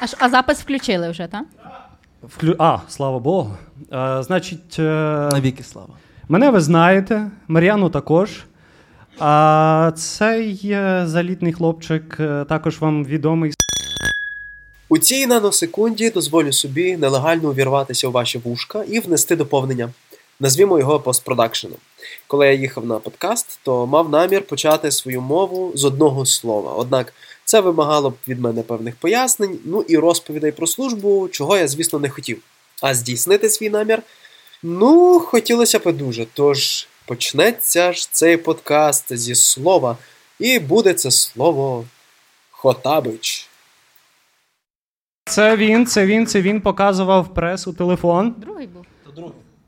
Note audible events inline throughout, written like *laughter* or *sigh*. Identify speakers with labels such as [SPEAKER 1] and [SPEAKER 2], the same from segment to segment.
[SPEAKER 1] А, а запис включили вже, так?
[SPEAKER 2] Вклю... А, слава Богу. А, Значить, е,
[SPEAKER 3] Навіки слава.
[SPEAKER 2] мене ви знаєте, Мар'яну також. А цей е, залітний хлопчик е, також вам відомий.
[SPEAKER 4] У цій наносекунді дозволю собі нелегально увірватися у ваші вушка і внести доповнення. Назвімо його постпродакшеном. Коли я їхав на подкаст, то мав намір почати свою мову з одного слова. Однак це вимагало б від мене певних пояснень, ну і розповідей про службу, чого я, звісно, не хотів. А здійснити свій намір ну, хотілося б дуже. Тож почнеться ж цей подкаст зі слова, і буде це слово Хотабич.
[SPEAKER 2] Це він, це він, це він показував пресу телефон.
[SPEAKER 1] Другий був.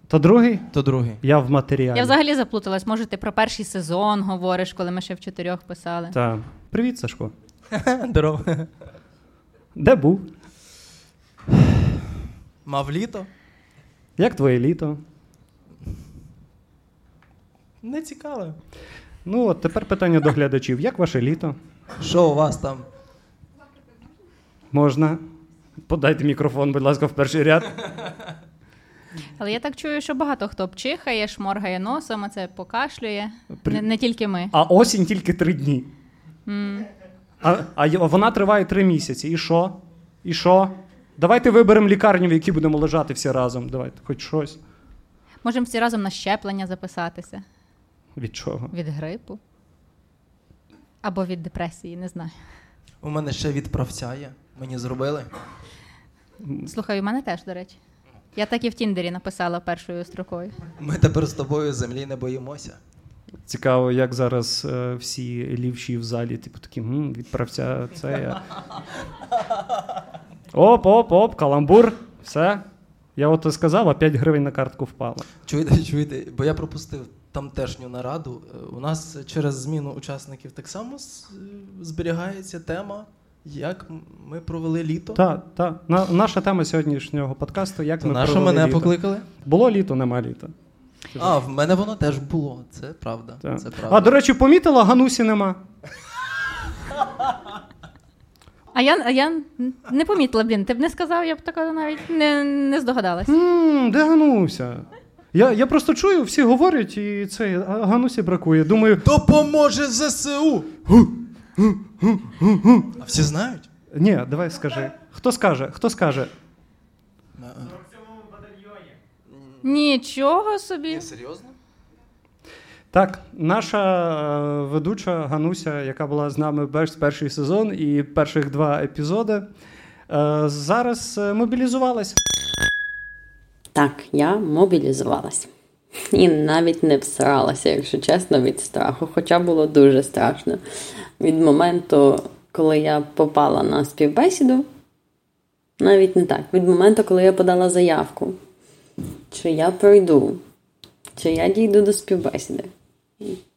[SPEAKER 2] То другий?
[SPEAKER 3] То другий.
[SPEAKER 2] Я в матеріалі.
[SPEAKER 1] Я взагалі заплуталась. Може, ти про перший сезон говориш, коли ми ще в чотирьох писали.
[SPEAKER 2] Так. Привіт, Сашко. *laughs*
[SPEAKER 3] Здорово.
[SPEAKER 2] Де був?
[SPEAKER 3] Мав літо?
[SPEAKER 2] Як твоє літо?
[SPEAKER 3] Не цікаво.
[SPEAKER 2] Ну, от тепер питання до глядачів. Як ваше літо?
[SPEAKER 3] Що у вас там?
[SPEAKER 2] Можна? Подайте мікрофон, будь ласка, в перший ряд.
[SPEAKER 1] Але я так чую, що багато хто чихає, шморгає носом, а це покашлює.
[SPEAKER 2] При-
[SPEAKER 1] Не, не тільки ми.
[SPEAKER 2] А осінь тільки три дні.
[SPEAKER 1] М.
[SPEAKER 2] А, а вона триває три місяці. І що? І що? Давайте виберемо лікарню, в якій будемо лежати всі разом. Давайте, хоч щось.
[SPEAKER 1] Можемо всі разом на щеплення записатися
[SPEAKER 2] Від чого?
[SPEAKER 1] від грипу. Або від депресії, не знаю.
[SPEAKER 3] У мене ще від правця є. Мені зробили.
[SPEAKER 1] Слухай, у мене теж, до речі. Я так і в Тіндері написала першою строкою.
[SPEAKER 3] Ми тепер з тобою землі не боїмося.
[SPEAKER 2] Цікаво, як зараз е, всі лівші в залі, типу такі, «М, відправця це я. Оп, оп, оп, каламбур. Все. Я от сказав, а 5 гривень на картку впало.
[SPEAKER 3] Чуєте, чуєте, бо я пропустив тамтешню нараду. Е, У нас через зміну учасників так само е, зберігається тема, як ми провели літо.
[SPEAKER 2] Так, так. На, наша тема сьогоднішнього подкасту як
[SPEAKER 3] То
[SPEAKER 2] ми
[SPEAKER 3] на що
[SPEAKER 2] провели
[SPEAKER 3] мене
[SPEAKER 2] літо.
[SPEAKER 3] покликали?
[SPEAKER 2] Було літо, нема літа.
[SPEAKER 3] А, в мене воно теж було. Це правда.
[SPEAKER 2] Так.
[SPEAKER 3] Це правда.
[SPEAKER 2] А до речі, помітила, Ганусі нема.
[SPEAKER 1] А я, а я не помітила, блін, ти б не сказав, я б такого навіть не, не здогадалась.
[SPEAKER 2] м де Гануся? Я, я просто чую, всі говорять, і це а Ганусі бракує. Думаю,
[SPEAKER 3] Допоможе ЗСУ! а всі знають?
[SPEAKER 2] ні, давай скажи. Хто скаже? Хто скаже?
[SPEAKER 1] Нічого собі.
[SPEAKER 3] Серйозно?
[SPEAKER 2] Так, наша е, ведуча Гануся, яка була з нами весь перший сезон і перших два епізоди, е, зараз е, мобілізувалась.
[SPEAKER 5] Так, я мобілізувалась. І навіть не всралася, якщо чесно, від страху. Хоча було дуже страшно. Від моменту, коли я попала на співбесіду, навіть не так. Від моменту, коли я подала заявку, чи я пройду, чи я дійду до співбесіди,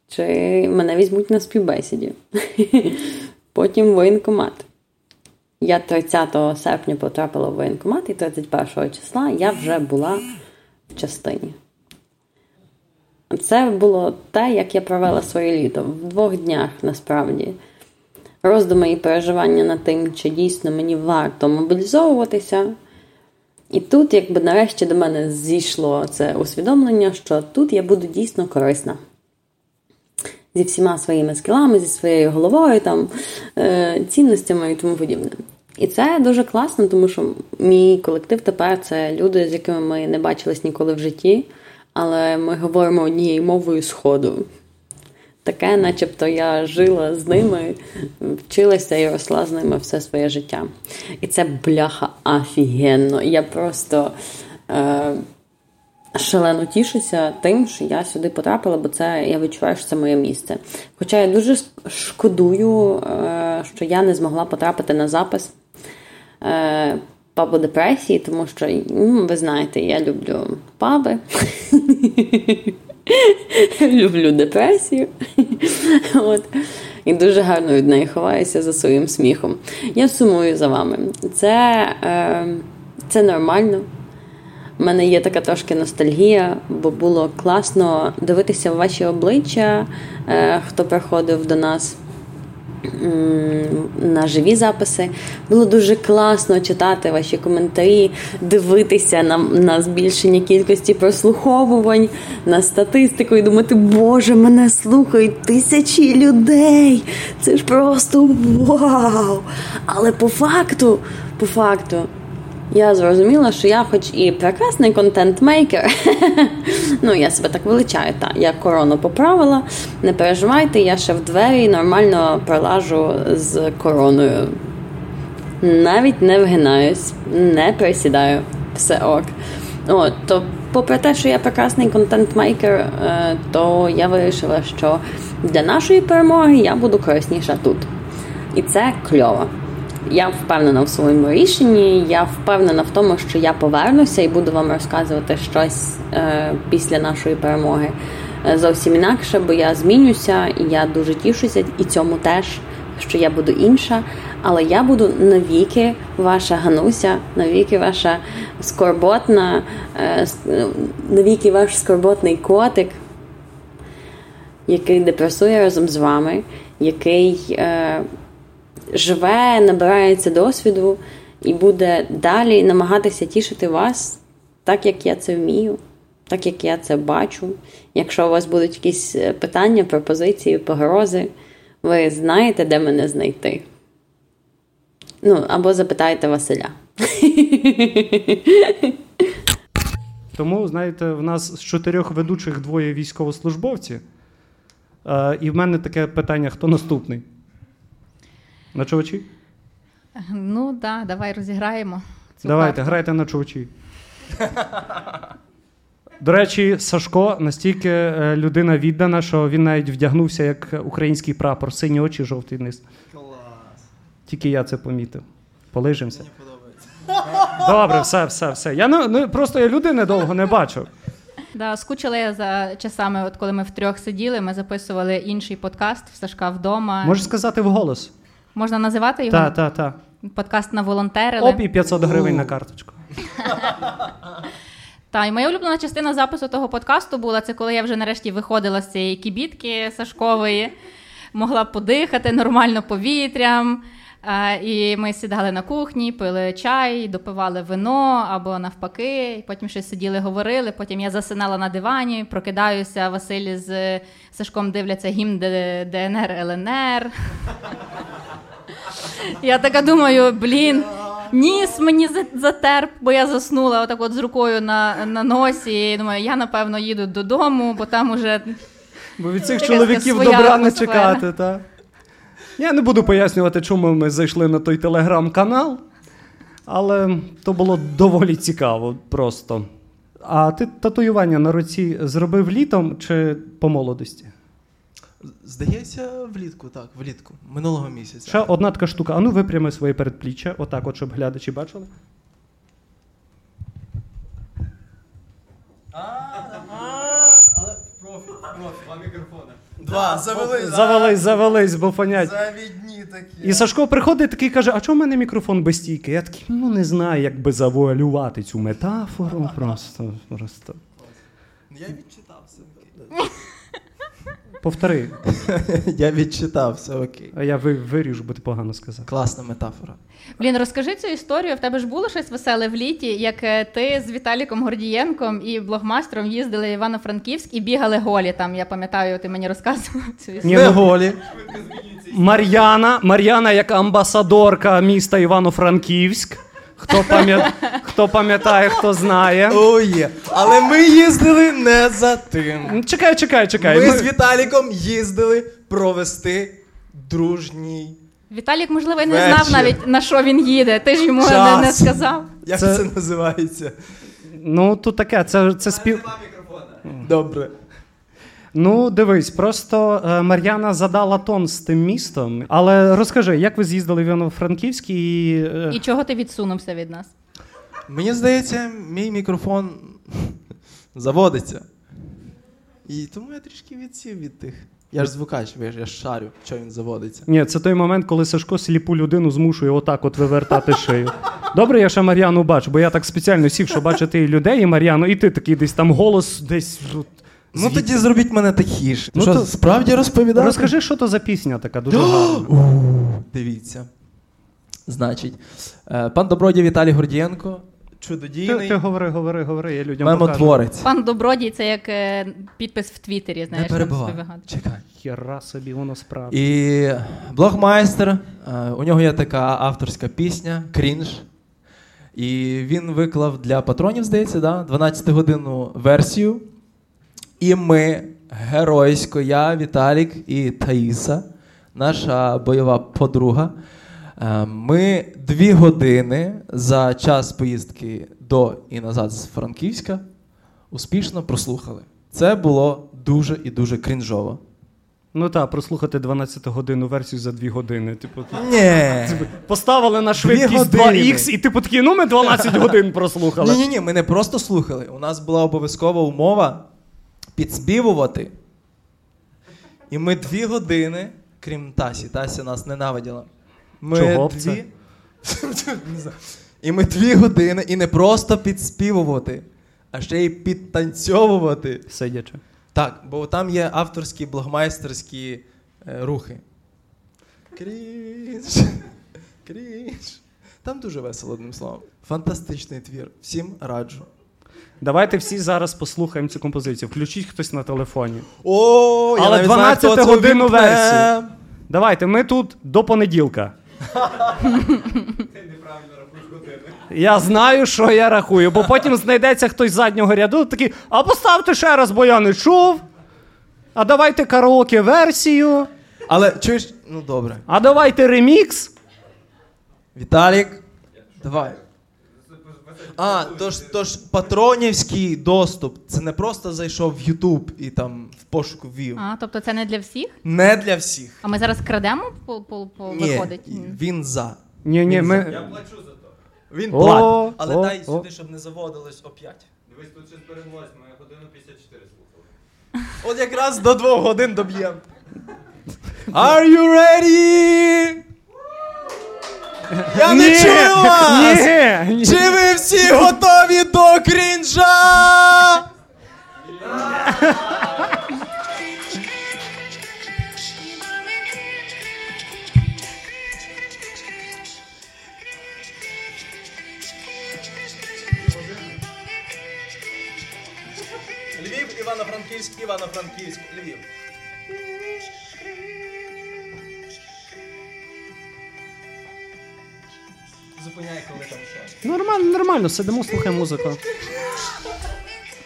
[SPEAKER 5] чи мене візьмуть на співбесіді. *laughs* Потім воєнкомат. Я 30 серпня потрапила в воєнкомат, і 31 числа я вже була в частині. Це було те, як я провела своє літо в двох днях насправді. Роздуми і переживання над тим, чи дійсно мені варто мобілізовуватися. І тут, якби нарешті до мене зійшло це усвідомлення, що тут я буду дійсно корисна. Зі всіма своїми скілами, зі своєю головою, там, е, цінностями і тому подібне. І це дуже класно, тому що мій колектив тепер це люди, з якими ми не бачились ніколи в житті, але ми говоримо однією мовою Сходу. Таке, начебто я жила з ними, вчилася і росла з ними все своє життя. І це бляха офігенно. Я просто е, шалено тішуся тим, що я сюди потрапила, бо це я відчуваю, що це моє місце. Хоча я дуже шкодую, е, що я не змогла потрапити на запис е, пабу депресії, тому що, ну, ви знаєте, я люблю паби. *laughs* Люблю депресію. От. І дуже гарно від неї ховаюся за своїм сміхом. Я сумую за вами. Це, е, це нормально. У мене є така трошки ностальгія, бо було класно дивитися в ваші обличчя, е, хто приходив до нас. На живі записи. Було дуже класно читати ваші коментарі, дивитися на на збільшення кількості прослуховувань, на статистику і думати, Боже, мене слухають тисячі людей. Це ж просто вау! Але по факту, по факту. Я зрозуміла, що я, хоч і прекрасний контент-мейкер, *laughs* ну я себе так величаю, та я корону поправила. Не переживайте, я ще в двері нормально пролажу з короною. Навіть не вгинаюсь, не присідаю, все ок. От, то, попри те, що я прекрасний контент-мейкер, е, то я вирішила, що для нашої перемоги я буду корисніша тут. І це кльово. Я впевнена в своєму рішенні. Я впевнена в тому, що я повернуся і буду вам розказувати щось е, після нашої перемоги. Е, зовсім інакше, бо я змінюся, і я дуже тішуся, і цьому теж, що я буду інша. Але я буду навіки ваша Гануся, навіки ваша скорботна, е, навіки ваш скорботний котик, який депресує разом з вами, який. Е, живе, набирається досвіду і буде далі намагатися тішити вас так, як я це вмію, так як я це бачу. Якщо у вас будуть якісь е, питання, пропозиції, погрози, ви знаєте, де мене знайти. Ну, або запитайте Василя. *laughs*
[SPEAKER 2] Тому, знаєте, в нас з чотирьох ведучих двоє військовослужбовці. Е, і в мене таке питання: хто наступний? На чувачі?
[SPEAKER 1] Ну так, да, давай розіграємо.
[SPEAKER 2] Цю Давайте, карту. грайте на чувачі. До речі, Сашко настільки е, людина віддана, що він навіть вдягнувся як український прапор, сині очі, жовтий низ.
[SPEAKER 3] Клас.
[SPEAKER 2] Тільки я це помітив. Полижимося. Мені подобається. Добре, все, все, все. Я не, ну, Просто я людини довго не бачив.
[SPEAKER 1] Да, Скучила я за часами, от коли ми втрьох сиділи, ми записували інший подкаст в Сашка вдома.
[SPEAKER 2] Можеш сказати вголос.
[SPEAKER 1] Можна називати його?
[SPEAKER 2] Так, так, так.
[SPEAKER 1] Подкаст на волонтери.
[SPEAKER 2] Оп, і 500 гривень на карточку.
[SPEAKER 1] Та, і моя улюблена частина запису того подкасту була це, коли я вже нарешті виходила з цієї кібітки Сашкової, могла подихати нормально повітрям. І ми сідали на кухні, пили чай, допивали вино або навпаки. Потім щось сиділи, говорили. Потім я засинала на дивані, прокидаюся. Василь з Сашком дивляться гімн ДНР ЛНР. *laughs* Я така думаю, блін, ніс мені затерп, бо я заснула отак от з рукою на на носі. І Думаю, я напевно їду додому, бо там уже.
[SPEAKER 2] Бо від цих чоловіків добра не чекати, так? Я не буду пояснювати, чому ми зайшли на той телеграм-канал, але то було доволі цікаво просто. А ти татуювання на руці зробив літом чи по молодості?
[SPEAKER 3] Здається, влітку, так, влітку, минулого місяця.
[SPEAKER 2] Ще одна така штука. Ану, випрями своє передпліччя, отак, от, щоб глядачі бачили.
[SPEAKER 3] Але профі, профі, два мікрофони. Два, завелись.
[SPEAKER 2] Завелись, завелись, бо понять.
[SPEAKER 3] Завідні такі.
[SPEAKER 2] І Сашко приходить такий каже: а чому в мене мікрофон без стійки? Я такий, ну не знаю, як би завуалювати цю метафору. *laughs* Просто. просто.
[SPEAKER 3] Я відчитався. *laughs*
[SPEAKER 2] Повтори. *laughs*
[SPEAKER 3] Я відчитав, все окей.
[SPEAKER 2] А я виріжу, бо ти погано сказав.
[SPEAKER 3] Класна метафора.
[SPEAKER 1] Блін, розкажи цю історію. В тебе ж було щось веселе в літі, як е, ти з Віталіком Гордієнком і блогмастером їздили в Івано-Франківськ і бігали голі. Там я пам'ятаю, ти мені розказував *laughs* цю історію.
[SPEAKER 2] Не голі. Мар'яна, Мар'яна як амбасадорка міста Івано-Франківськ. Хто пам'ятає, хто пам'ятає, хто знає.
[SPEAKER 3] О, є. Але ми їздили не за тим.
[SPEAKER 2] Чекай, чекай, чекай.
[SPEAKER 3] Ми, ми... з Віталіком їздили провести дружній.
[SPEAKER 1] Віталік, можливо, і не Вечір. знав навіть на що він їде. Ти ж йому не, не сказав.
[SPEAKER 3] Як це... це називається?
[SPEAKER 2] Ну, тут таке, це це спів.
[SPEAKER 3] Добре.
[SPEAKER 2] Ну, дивись, просто е, Мар'яна задала тон з тим містом. Але розкажи, як ви з'їздили в Івано-Франківськ і.
[SPEAKER 1] Е... І чого ти відсунувся від нас?
[SPEAKER 3] Мені здається, мій мікрофон заводиться. І тому я трішки відсів від тих. Я ж звукач, я ж шарю, що він заводиться.
[SPEAKER 2] Ні, це той момент, коли Сашко сліпу людину змушує отак от вивертати шию. Добре, я ще Мар'яну бачу, бо я так спеціально сів, щоб бачити і людей, і Мар'яну, і ти такий десь там голос десь
[SPEAKER 3] Ну тоді зробіть мене тихіше.
[SPEAKER 2] Ну,
[SPEAKER 3] що,
[SPEAKER 2] то-
[SPEAKER 3] справді розповідати?
[SPEAKER 2] Розкажи, що то за пісня така дуже *gasps* гарна.
[SPEAKER 3] Дивіться. Значить, е, пан Добродій Віталій Гордієнко,
[SPEAKER 2] Ти,
[SPEAKER 3] чудодійний
[SPEAKER 2] ти говори, говори, говори, я людям покажу.
[SPEAKER 3] мемотворець.
[SPEAKER 1] Пан Добродій це як е, підпис в Твіттері,
[SPEAKER 3] Не
[SPEAKER 1] знаєш, там собі вигадує.
[SPEAKER 3] Чекай.
[SPEAKER 2] Хера собі, воно справді.
[SPEAKER 3] І блогмайстер, е, у нього є така авторська пісня Крінж. І він виклав для патронів, здається, да, 12-годинну версію. І ми геройсько, я, Віталік і Таїса, наша бойова подруга. е, Ми дві години за час поїздки до і назад з Франківська успішно прослухали. Це було дуже і дуже крінжово.
[SPEAKER 2] Ну так, прослухати 12-годинну версію за 2 години. Типу,
[SPEAKER 3] Ні. *laughs*
[SPEAKER 2] поставили на швидкість 2х, і типу такі, ну ми 12 *laughs* годин прослухали.
[SPEAKER 3] Ні, ні, ні, ми не просто слухали. У нас була обов'язкова умова підспівувати. І ми дві години, крім Тасі, Тася нас ненавиділа. Ми
[SPEAKER 2] Чого б
[SPEAKER 3] дві...
[SPEAKER 2] це? *laughs*
[SPEAKER 3] Не знаю. І ми дві години і не просто підспівувати, а ще й підтанцьовувати.
[SPEAKER 2] Сидячи.
[SPEAKER 3] Так, бо там є авторські блогмайстерські е, рухи. Крінж. Крінж. Там дуже весело, одним словом. Фантастичний твір. Всім раджу.
[SPEAKER 2] Давайте всі зараз послухаємо цю композицію. Включіть хтось на телефоні.
[SPEAKER 3] О,
[SPEAKER 2] Але
[SPEAKER 3] навіть знаю, хто
[SPEAKER 2] 12
[SPEAKER 3] це
[SPEAKER 2] годинну
[SPEAKER 3] увімкне.
[SPEAKER 2] версію. Давайте, ми тут до понеділка. Я знаю, що я рахую, бо потім знайдеться хтось з заднього ряду, такий, а поставте ще раз, бо я не чув. А давайте караоке версію,
[SPEAKER 3] Але чуєш, ну добре.
[SPEAKER 2] а давайте ремікс.
[SPEAKER 3] Віталік, давай. А, тож, тож патронівський доступ. Це не просто зайшов в Ютуб і там в пошуку ввів.
[SPEAKER 1] А, тобто це не для всіх?
[SPEAKER 3] Не для всіх.
[SPEAKER 1] А ми зараз крадемо по, по, по
[SPEAKER 3] Ні,
[SPEAKER 1] виходить?
[SPEAKER 3] він за.
[SPEAKER 2] Ні, ні, ми.
[SPEAKER 3] Він
[SPEAKER 2] О,
[SPEAKER 3] платить. Але
[SPEAKER 2] о,
[SPEAKER 3] дай
[SPEAKER 2] о.
[SPEAKER 3] сюди, щоб не заводилось оп'ять.
[SPEAKER 6] Дивись, тут ще збереглось, ми годину 54 слухали.
[SPEAKER 3] От якраз до двох годин доб'ємо. *laughs* Are you ready? Я не
[SPEAKER 2] Ні,
[SPEAKER 3] чую вас!
[SPEAKER 2] Ні, ні.
[SPEAKER 3] Чи ви всі готові до крінжа? Львів, Івано-Франківськ, Івано-Франківськ, Львів. Зупиняй, коли там що.
[SPEAKER 2] Нормально, нормально, сидимо, слухаємо музику.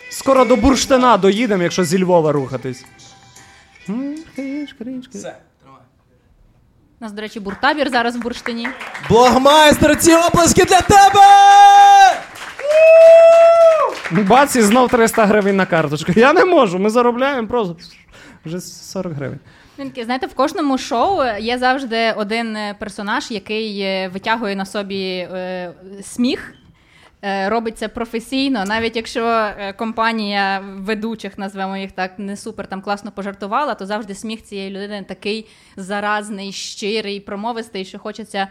[SPEAKER 2] Скоро до бурштина доїдемо, якщо зі Львова рухатись.
[SPEAKER 3] Все.
[SPEAKER 1] У нас, до речі, буртабір зараз в бурштині.
[SPEAKER 3] Блогмайстер, ці оплески для тебе!
[SPEAKER 2] Бац, і знов 300 гривень на карточку. Я не можу, ми заробляємо просто вже 40 гривень.
[SPEAKER 1] Знаєте, в кожному шоу є завжди один е, персонаж, який е, витягує на собі е, сміх. е, Робить це професійно, навіть якщо компанія ведучих, назвемо їх так, не супер там класно пожартувала, то завжди сміх цієї людини такий заразний, щирий, промовистий, що хочеться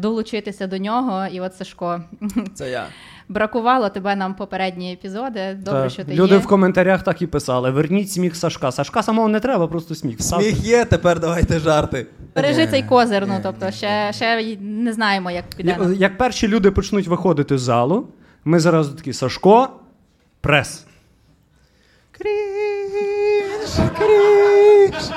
[SPEAKER 1] долучитися до нього. І от Сашко, *laughs*
[SPEAKER 3] Це я.
[SPEAKER 1] бракувало тебе нам попередні епізоди. Добре,
[SPEAKER 2] Так.
[SPEAKER 1] що ти
[SPEAKER 2] Люди
[SPEAKER 1] є.
[SPEAKER 2] в коментарях так і писали: верніть сміх Сашка. Сашка самого не треба, просто сміх.
[SPEAKER 3] Сміх є, тепер давайте жарти.
[SPEAKER 1] Бережи цей козир, ну тобто ще, ще не знаємо, як піде.
[SPEAKER 2] Я- Як перші люди почнуть виходити з залу, ми зараз такі Сашко, прес.
[SPEAKER 3] Крінж, крінж.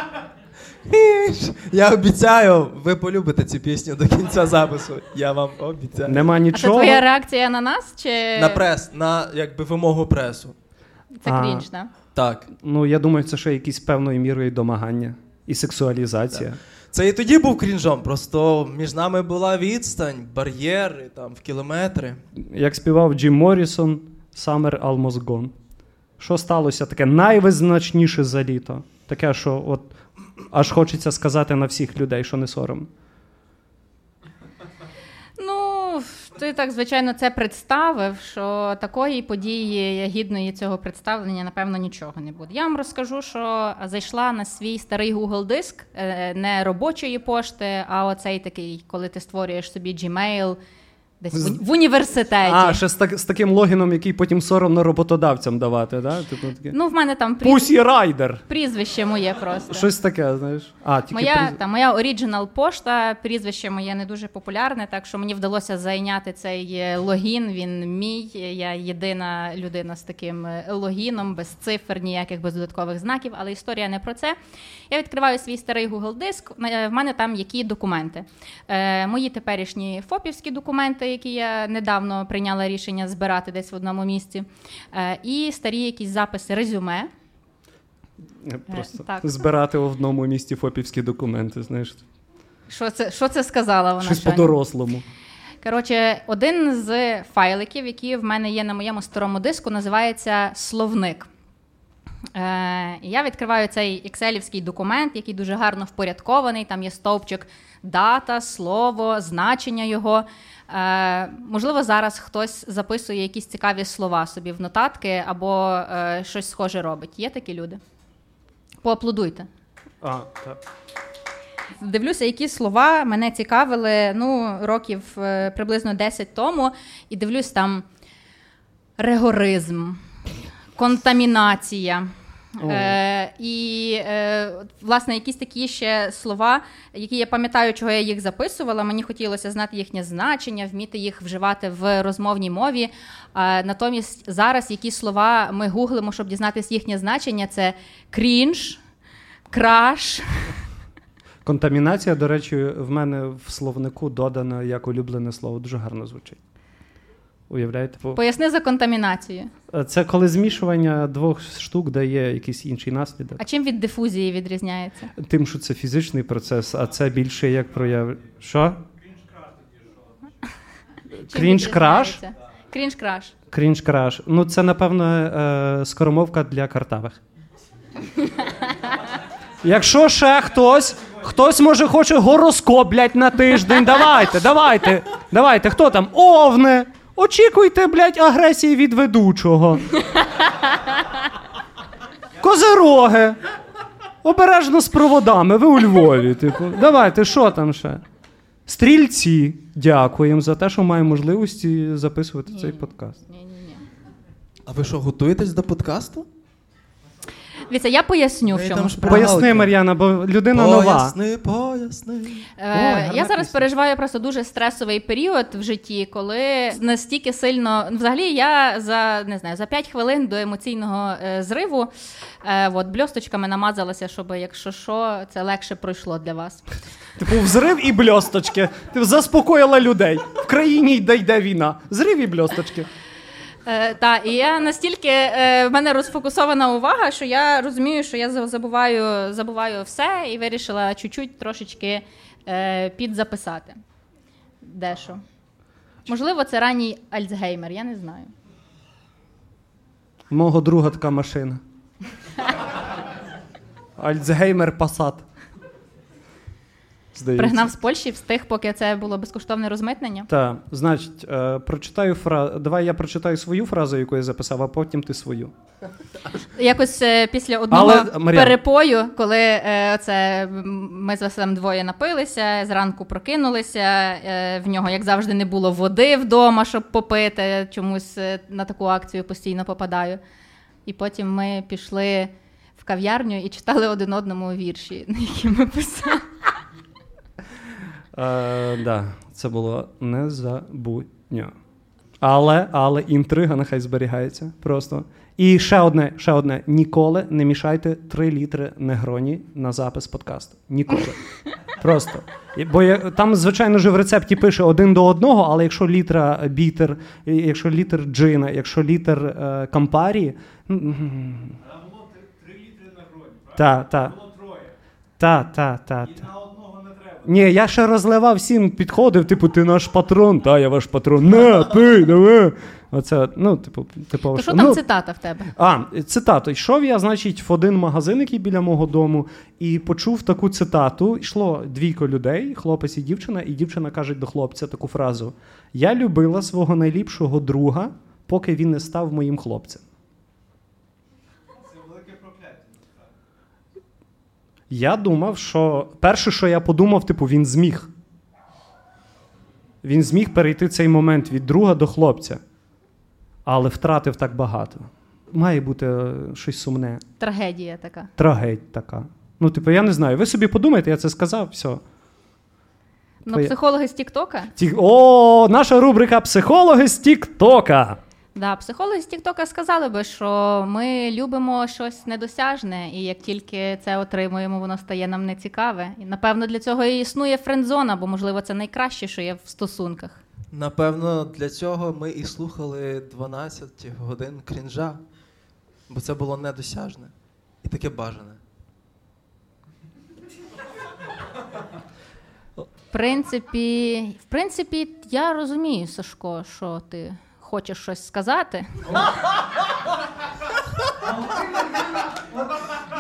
[SPEAKER 3] Я обіцяю, ви полюбите цю пісню до кінця запису. Я вам обіцяю.
[SPEAKER 2] Нема
[SPEAKER 1] А це
[SPEAKER 2] нічого.
[SPEAKER 1] твоя реакція на нас? Чи
[SPEAKER 3] На прес, на якби вимогу пресу.
[SPEAKER 1] це
[SPEAKER 2] А.
[SPEAKER 1] крінж, да?
[SPEAKER 3] Так.
[SPEAKER 2] Ну, я думаю, це ще якісь певною мірою домагання і сексуалізація.
[SPEAKER 3] Це і тоді був крінжом, просто між нами була відстань, бар'єри там в кілометри.
[SPEAKER 2] Як співав Джим Моррісон, Summer Almost Gone. Що сталося таке найвизначніше за літо? Таке, що от аж хочеться сказати на всіх людей, що не сором.
[SPEAKER 1] Ну, ти так, звичайно, це представив, що такої події гідної цього представлення, напевно, нічого не буде. Я вам розкажу, що зайшла на свій старий Google диск не робочої пошти, а оцей такий, коли ти створюєш собі Gmail Десь в, в університеті.
[SPEAKER 2] А, ще з, так, з таким логіном, який потім соромно роботодавцям давати, да? Типу, таке.
[SPEAKER 1] Ну, в мене там пріз...
[SPEAKER 2] Пусі Райдер.
[SPEAKER 1] прізвище моє просто.
[SPEAKER 2] Щось таке, знаєш. А, тільки
[SPEAKER 1] Моя,
[SPEAKER 2] пріз-
[SPEAKER 1] та, моя оріджинал пошта, прізвище моє не дуже популярне, так що мені вдалося зайняти цей е, логін. Він мій. Я єдина людина з таким е, логіном, без цифр, ніяких без додаткових знаків. Але історія не про це. Я відкриваю свій старий Google диск. е, В мене там які документи. Е, мої теперішні ФОПівські документи, які я недавно прийняла рішення збирати десь в одному місці. Е, і старі якісь записи резюме.
[SPEAKER 2] Просто
[SPEAKER 1] так.
[SPEAKER 2] збирати в одному місті фопівські документи, знаєш.
[SPEAKER 1] Що це, що це сказала вона?
[SPEAKER 2] Щось по-дорослому.
[SPEAKER 1] Коротше, один з файликів, які в мене є на моєму старому диску, називається словник. Е, я відкриваю цей екселівський документ, який дуже гарно впорядкований. Там є стовпчик дата, слово, значення його. Е, можливо, зараз хтось записує якісь цікаві слова собі в нотатки або е, щось схоже робить. Є такі люди? Поаплодуйте.
[SPEAKER 2] А, так.
[SPEAKER 1] Дивлюся, які слова мене цікавили ну, років приблизно 10 тому, і дивлюсь там регоризм, контамінація. Е, і, е, власне, якісь такі ще слова, які я пам'ятаю, чого я їх записувала. Мені хотілося знати їхнє значення, вміти їх вживати в розмовній мові. Е, натомість зараз які слова ми гуглимо, щоб дізнатися їхнє значення, це крінж, краш.
[SPEAKER 2] Контамінація, до речі, в мене в словнику додано як улюблене слово. Дуже гарно звучить. Уявляєте? Бо
[SPEAKER 1] Поясни за контамінацію.
[SPEAKER 2] Це коли змішування двох штук дає якийсь інший наслідок.
[SPEAKER 1] А чим від дифузії відрізняється?
[SPEAKER 2] Тим, що це фізичний процес, а це більше як прояв. Що? Крінж-краш?
[SPEAKER 1] відрізняється? Крінж-краш.
[SPEAKER 2] Крінж-краш. Ну, це, напевно, е, скоромовка для картавих. Якщо ще хтось, хтось може хоче гороскоп, блядь, на тиждень. Давайте, давайте, давайте. Хто там? Овне. Очікуйте, блядь, агресії від ведучого. Козироги. Обережно з проводами, ви у Львові. Типу, давайте, що там ще? Стрільці, дякуємо за те, що маємо можливості записувати цей подкаст.
[SPEAKER 3] А ви що, готуєтесь до подкасту?
[SPEAKER 1] Дивіться, я поясню, в чому
[SPEAKER 3] ж.
[SPEAKER 2] Поясни, Мар'яна, бо людина нова.
[SPEAKER 3] Поясни, поясни.
[SPEAKER 1] Е, я зараз переживаю просто дуже стресовий період в житті, коли настільки сильно взагалі я за не знаю за 5 хвилин до емоційного е, зриву е, от, бльосточками намазалася, щоб якщо що, це легше пройшло для вас.
[SPEAKER 2] Типу, взрив і бльосточки. Ти заспокоїла людей. В країні йде йде війна. Зрив і бльосточки.
[SPEAKER 1] Е, і я настільки е, в мене розфокусована увага, що я розумію, що я забуваю, забуваю все і вирішила чуть-чуть трошечки е, підзаписати. Дещо. Можливо, це ранній Альцгеймер, я не знаю.
[SPEAKER 2] Мого друга така машина. Альцгеймер Пасат. Здається.
[SPEAKER 1] Пригнав з Польщі, встиг, поки це було безкоштовне розмитнення.
[SPEAKER 2] Так, значить, е, прочитаю фразу. Давай я прочитаю свою фразу, яку я записав, а потім ти свою.
[SPEAKER 1] Якось е, після одного
[SPEAKER 2] Але, Мар'ян-
[SPEAKER 1] перепою, коли е, це м, ми з Василем двоє напилися, зранку прокинулися. е, в нього, як завжди, не було води вдома, щоб попити. Чомусь е, на таку акцію постійно попадаю. І потім ми пішли в кав'ярню і читали один одному вірші, які ми писали.
[SPEAKER 2] Е, да, це було незабутньо. Але, але інтрига нехай зберігається просто. І ще одне, ще одне: ніколи не мішайте 3 літри негроні на запис подкасту. Ніколи. Просто. Бо я, там, звичайно ж, в рецепті пише один до одного, але якщо літра бітер, якщо літр джина, якщо літр е, кампарі.
[SPEAKER 6] Там було 3 літри на гроні, правильно?
[SPEAKER 2] Та, та,
[SPEAKER 6] Було троє.
[SPEAKER 2] та, та, та, Ні, я ще розливав всім, підходив, типу, ти наш патрон, та я ваш патрон. На, пий, давай. Оце, ну, типу, типу,
[SPEAKER 1] То що там
[SPEAKER 2] ну,
[SPEAKER 1] цитата в тебе?
[SPEAKER 2] А, цитату. Йшов я, значить, в один магазин, який біля мого дому, і почув таку цитату. Йшло двійко людей, хлопець і дівчина, і дівчина каже до хлопця таку фразу: Я любила свого найліпшого друга, поки він не став моїм хлопцем. Я думав, що перше, що я подумав, типу, він зміг. Він зміг перейти цей момент від друга до хлопця, але втратив так багато. Має бути е, щось сумне.
[SPEAKER 1] Трагедія така.
[SPEAKER 2] Трагедія така. Ну, типу, я не знаю. Ви собі подумайте, я це сказав, все.
[SPEAKER 1] Ну,
[SPEAKER 2] Твоє-
[SPEAKER 1] психологи з Тіктока.
[SPEAKER 2] Ті... О, наша рубрика Психологи з Тіктока.
[SPEAKER 1] Да, психологи з Тіктока сказали би, що ми любимо щось недосяжне, і як тільки це отримуємо, воно стає нам нецікаве. І напевно для цього і існує френдзона, бо можливо це найкраще, що є в стосунках.
[SPEAKER 3] Напевно, для цього ми і слухали 12 годин крінжа, бо це було недосяжне і таке бажане.
[SPEAKER 1] В принципі, в принципі, я розумію, Сашко, що ти хочеш щось сказати.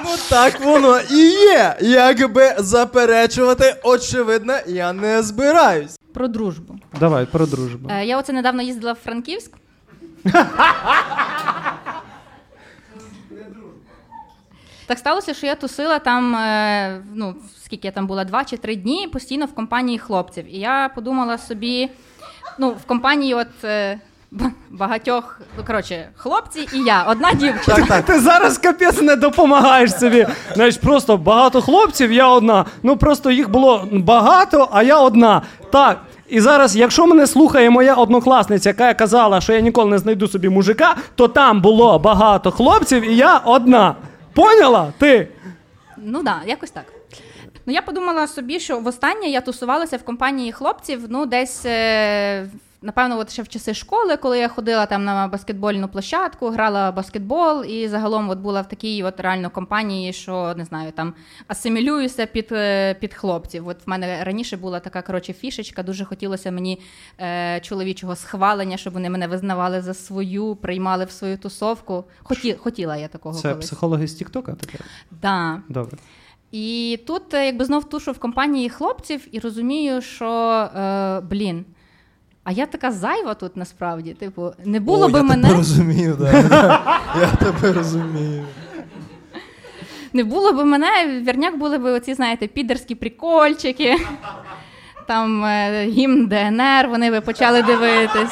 [SPEAKER 3] Ну так воно і є. Якби заперечувати, очевидно, я не збираюсь.
[SPEAKER 1] Про дружбу.
[SPEAKER 2] Давай, про дружбу.
[SPEAKER 1] Е, я оце недавно їздила в Франківськ. Так сталося, що я тусила там, е, ну, скільки я там була, два чи три дні, постійно в компанії хлопців. І я подумала собі, ну, в компанії от е, багатьох, ну, коротше, хлопці і я, одна дівчина. Так, так.
[SPEAKER 2] Ти зараз капець не допомагаєш собі. Знаєш, просто багато хлопців, я одна. Ну просто їх було багато, а я одна. Так. І зараз, якщо мене слухає моя однокласниця, яка казала, що я ніколи не знайду собі мужика, то там було багато хлопців, і я одна. Поняла? Ти?
[SPEAKER 1] Ну так, да, якось так. Ну, я подумала собі, що востаннє я тусувалася в компанії хлопців, ну, десь, е, напевно, от ще в часи школи, коли я ходила там на баскетбольну площадку, грала в баскетбол, і загалом от була в такій от реально компанії, що не знаю, там асимілююся під, е, під хлопців. От в мене раніше була така коротше фішечка, дуже хотілося мені е, чоловічого схвалення, щоб вони мене визнавали за свою, приймали в свою тусовку. Хоті, хотіла я такого
[SPEAKER 2] Це
[SPEAKER 1] колись.
[SPEAKER 2] психологи з Тіктока таке?
[SPEAKER 1] Да.
[SPEAKER 2] Добре.
[SPEAKER 1] І тут е, якби знов тушу в компанії хлопців і розумію, що е, блін. А я така зайва тут насправді. Типу, не було
[SPEAKER 3] О,
[SPEAKER 1] би
[SPEAKER 3] я
[SPEAKER 1] мене,
[SPEAKER 3] тебе розумію, да. *laughs* Я тебе розумію.
[SPEAKER 1] не було би мене, вірняк були б оці, знаєте, підерські прикольчики, там е, гімн ДНР, вони би почали дивитись.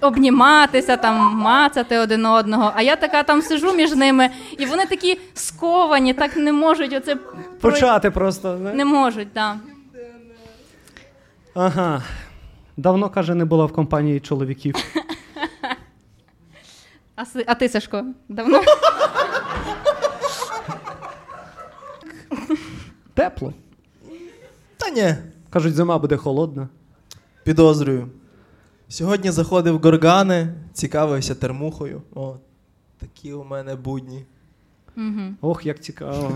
[SPEAKER 1] Обніматися, там, мацати один одного. А я така там сижу між ними, і вони такі сковані, так не можуть оце про-
[SPEAKER 2] Почати просто. не?
[SPEAKER 1] Не можуть, так.
[SPEAKER 2] Ага. Давно, каже, не була в компанії чоловіків.
[SPEAKER 1] А, си- а ти, Сашко, давно?
[SPEAKER 2] Тепло.
[SPEAKER 3] Та ні,
[SPEAKER 2] Кажуть, зима буде холодна.
[SPEAKER 3] підозрюю. Сьогодні заходив в горгани, цікавився термухою. О, такі у мене будні.
[SPEAKER 1] Угу.
[SPEAKER 2] Ох, як цікаво.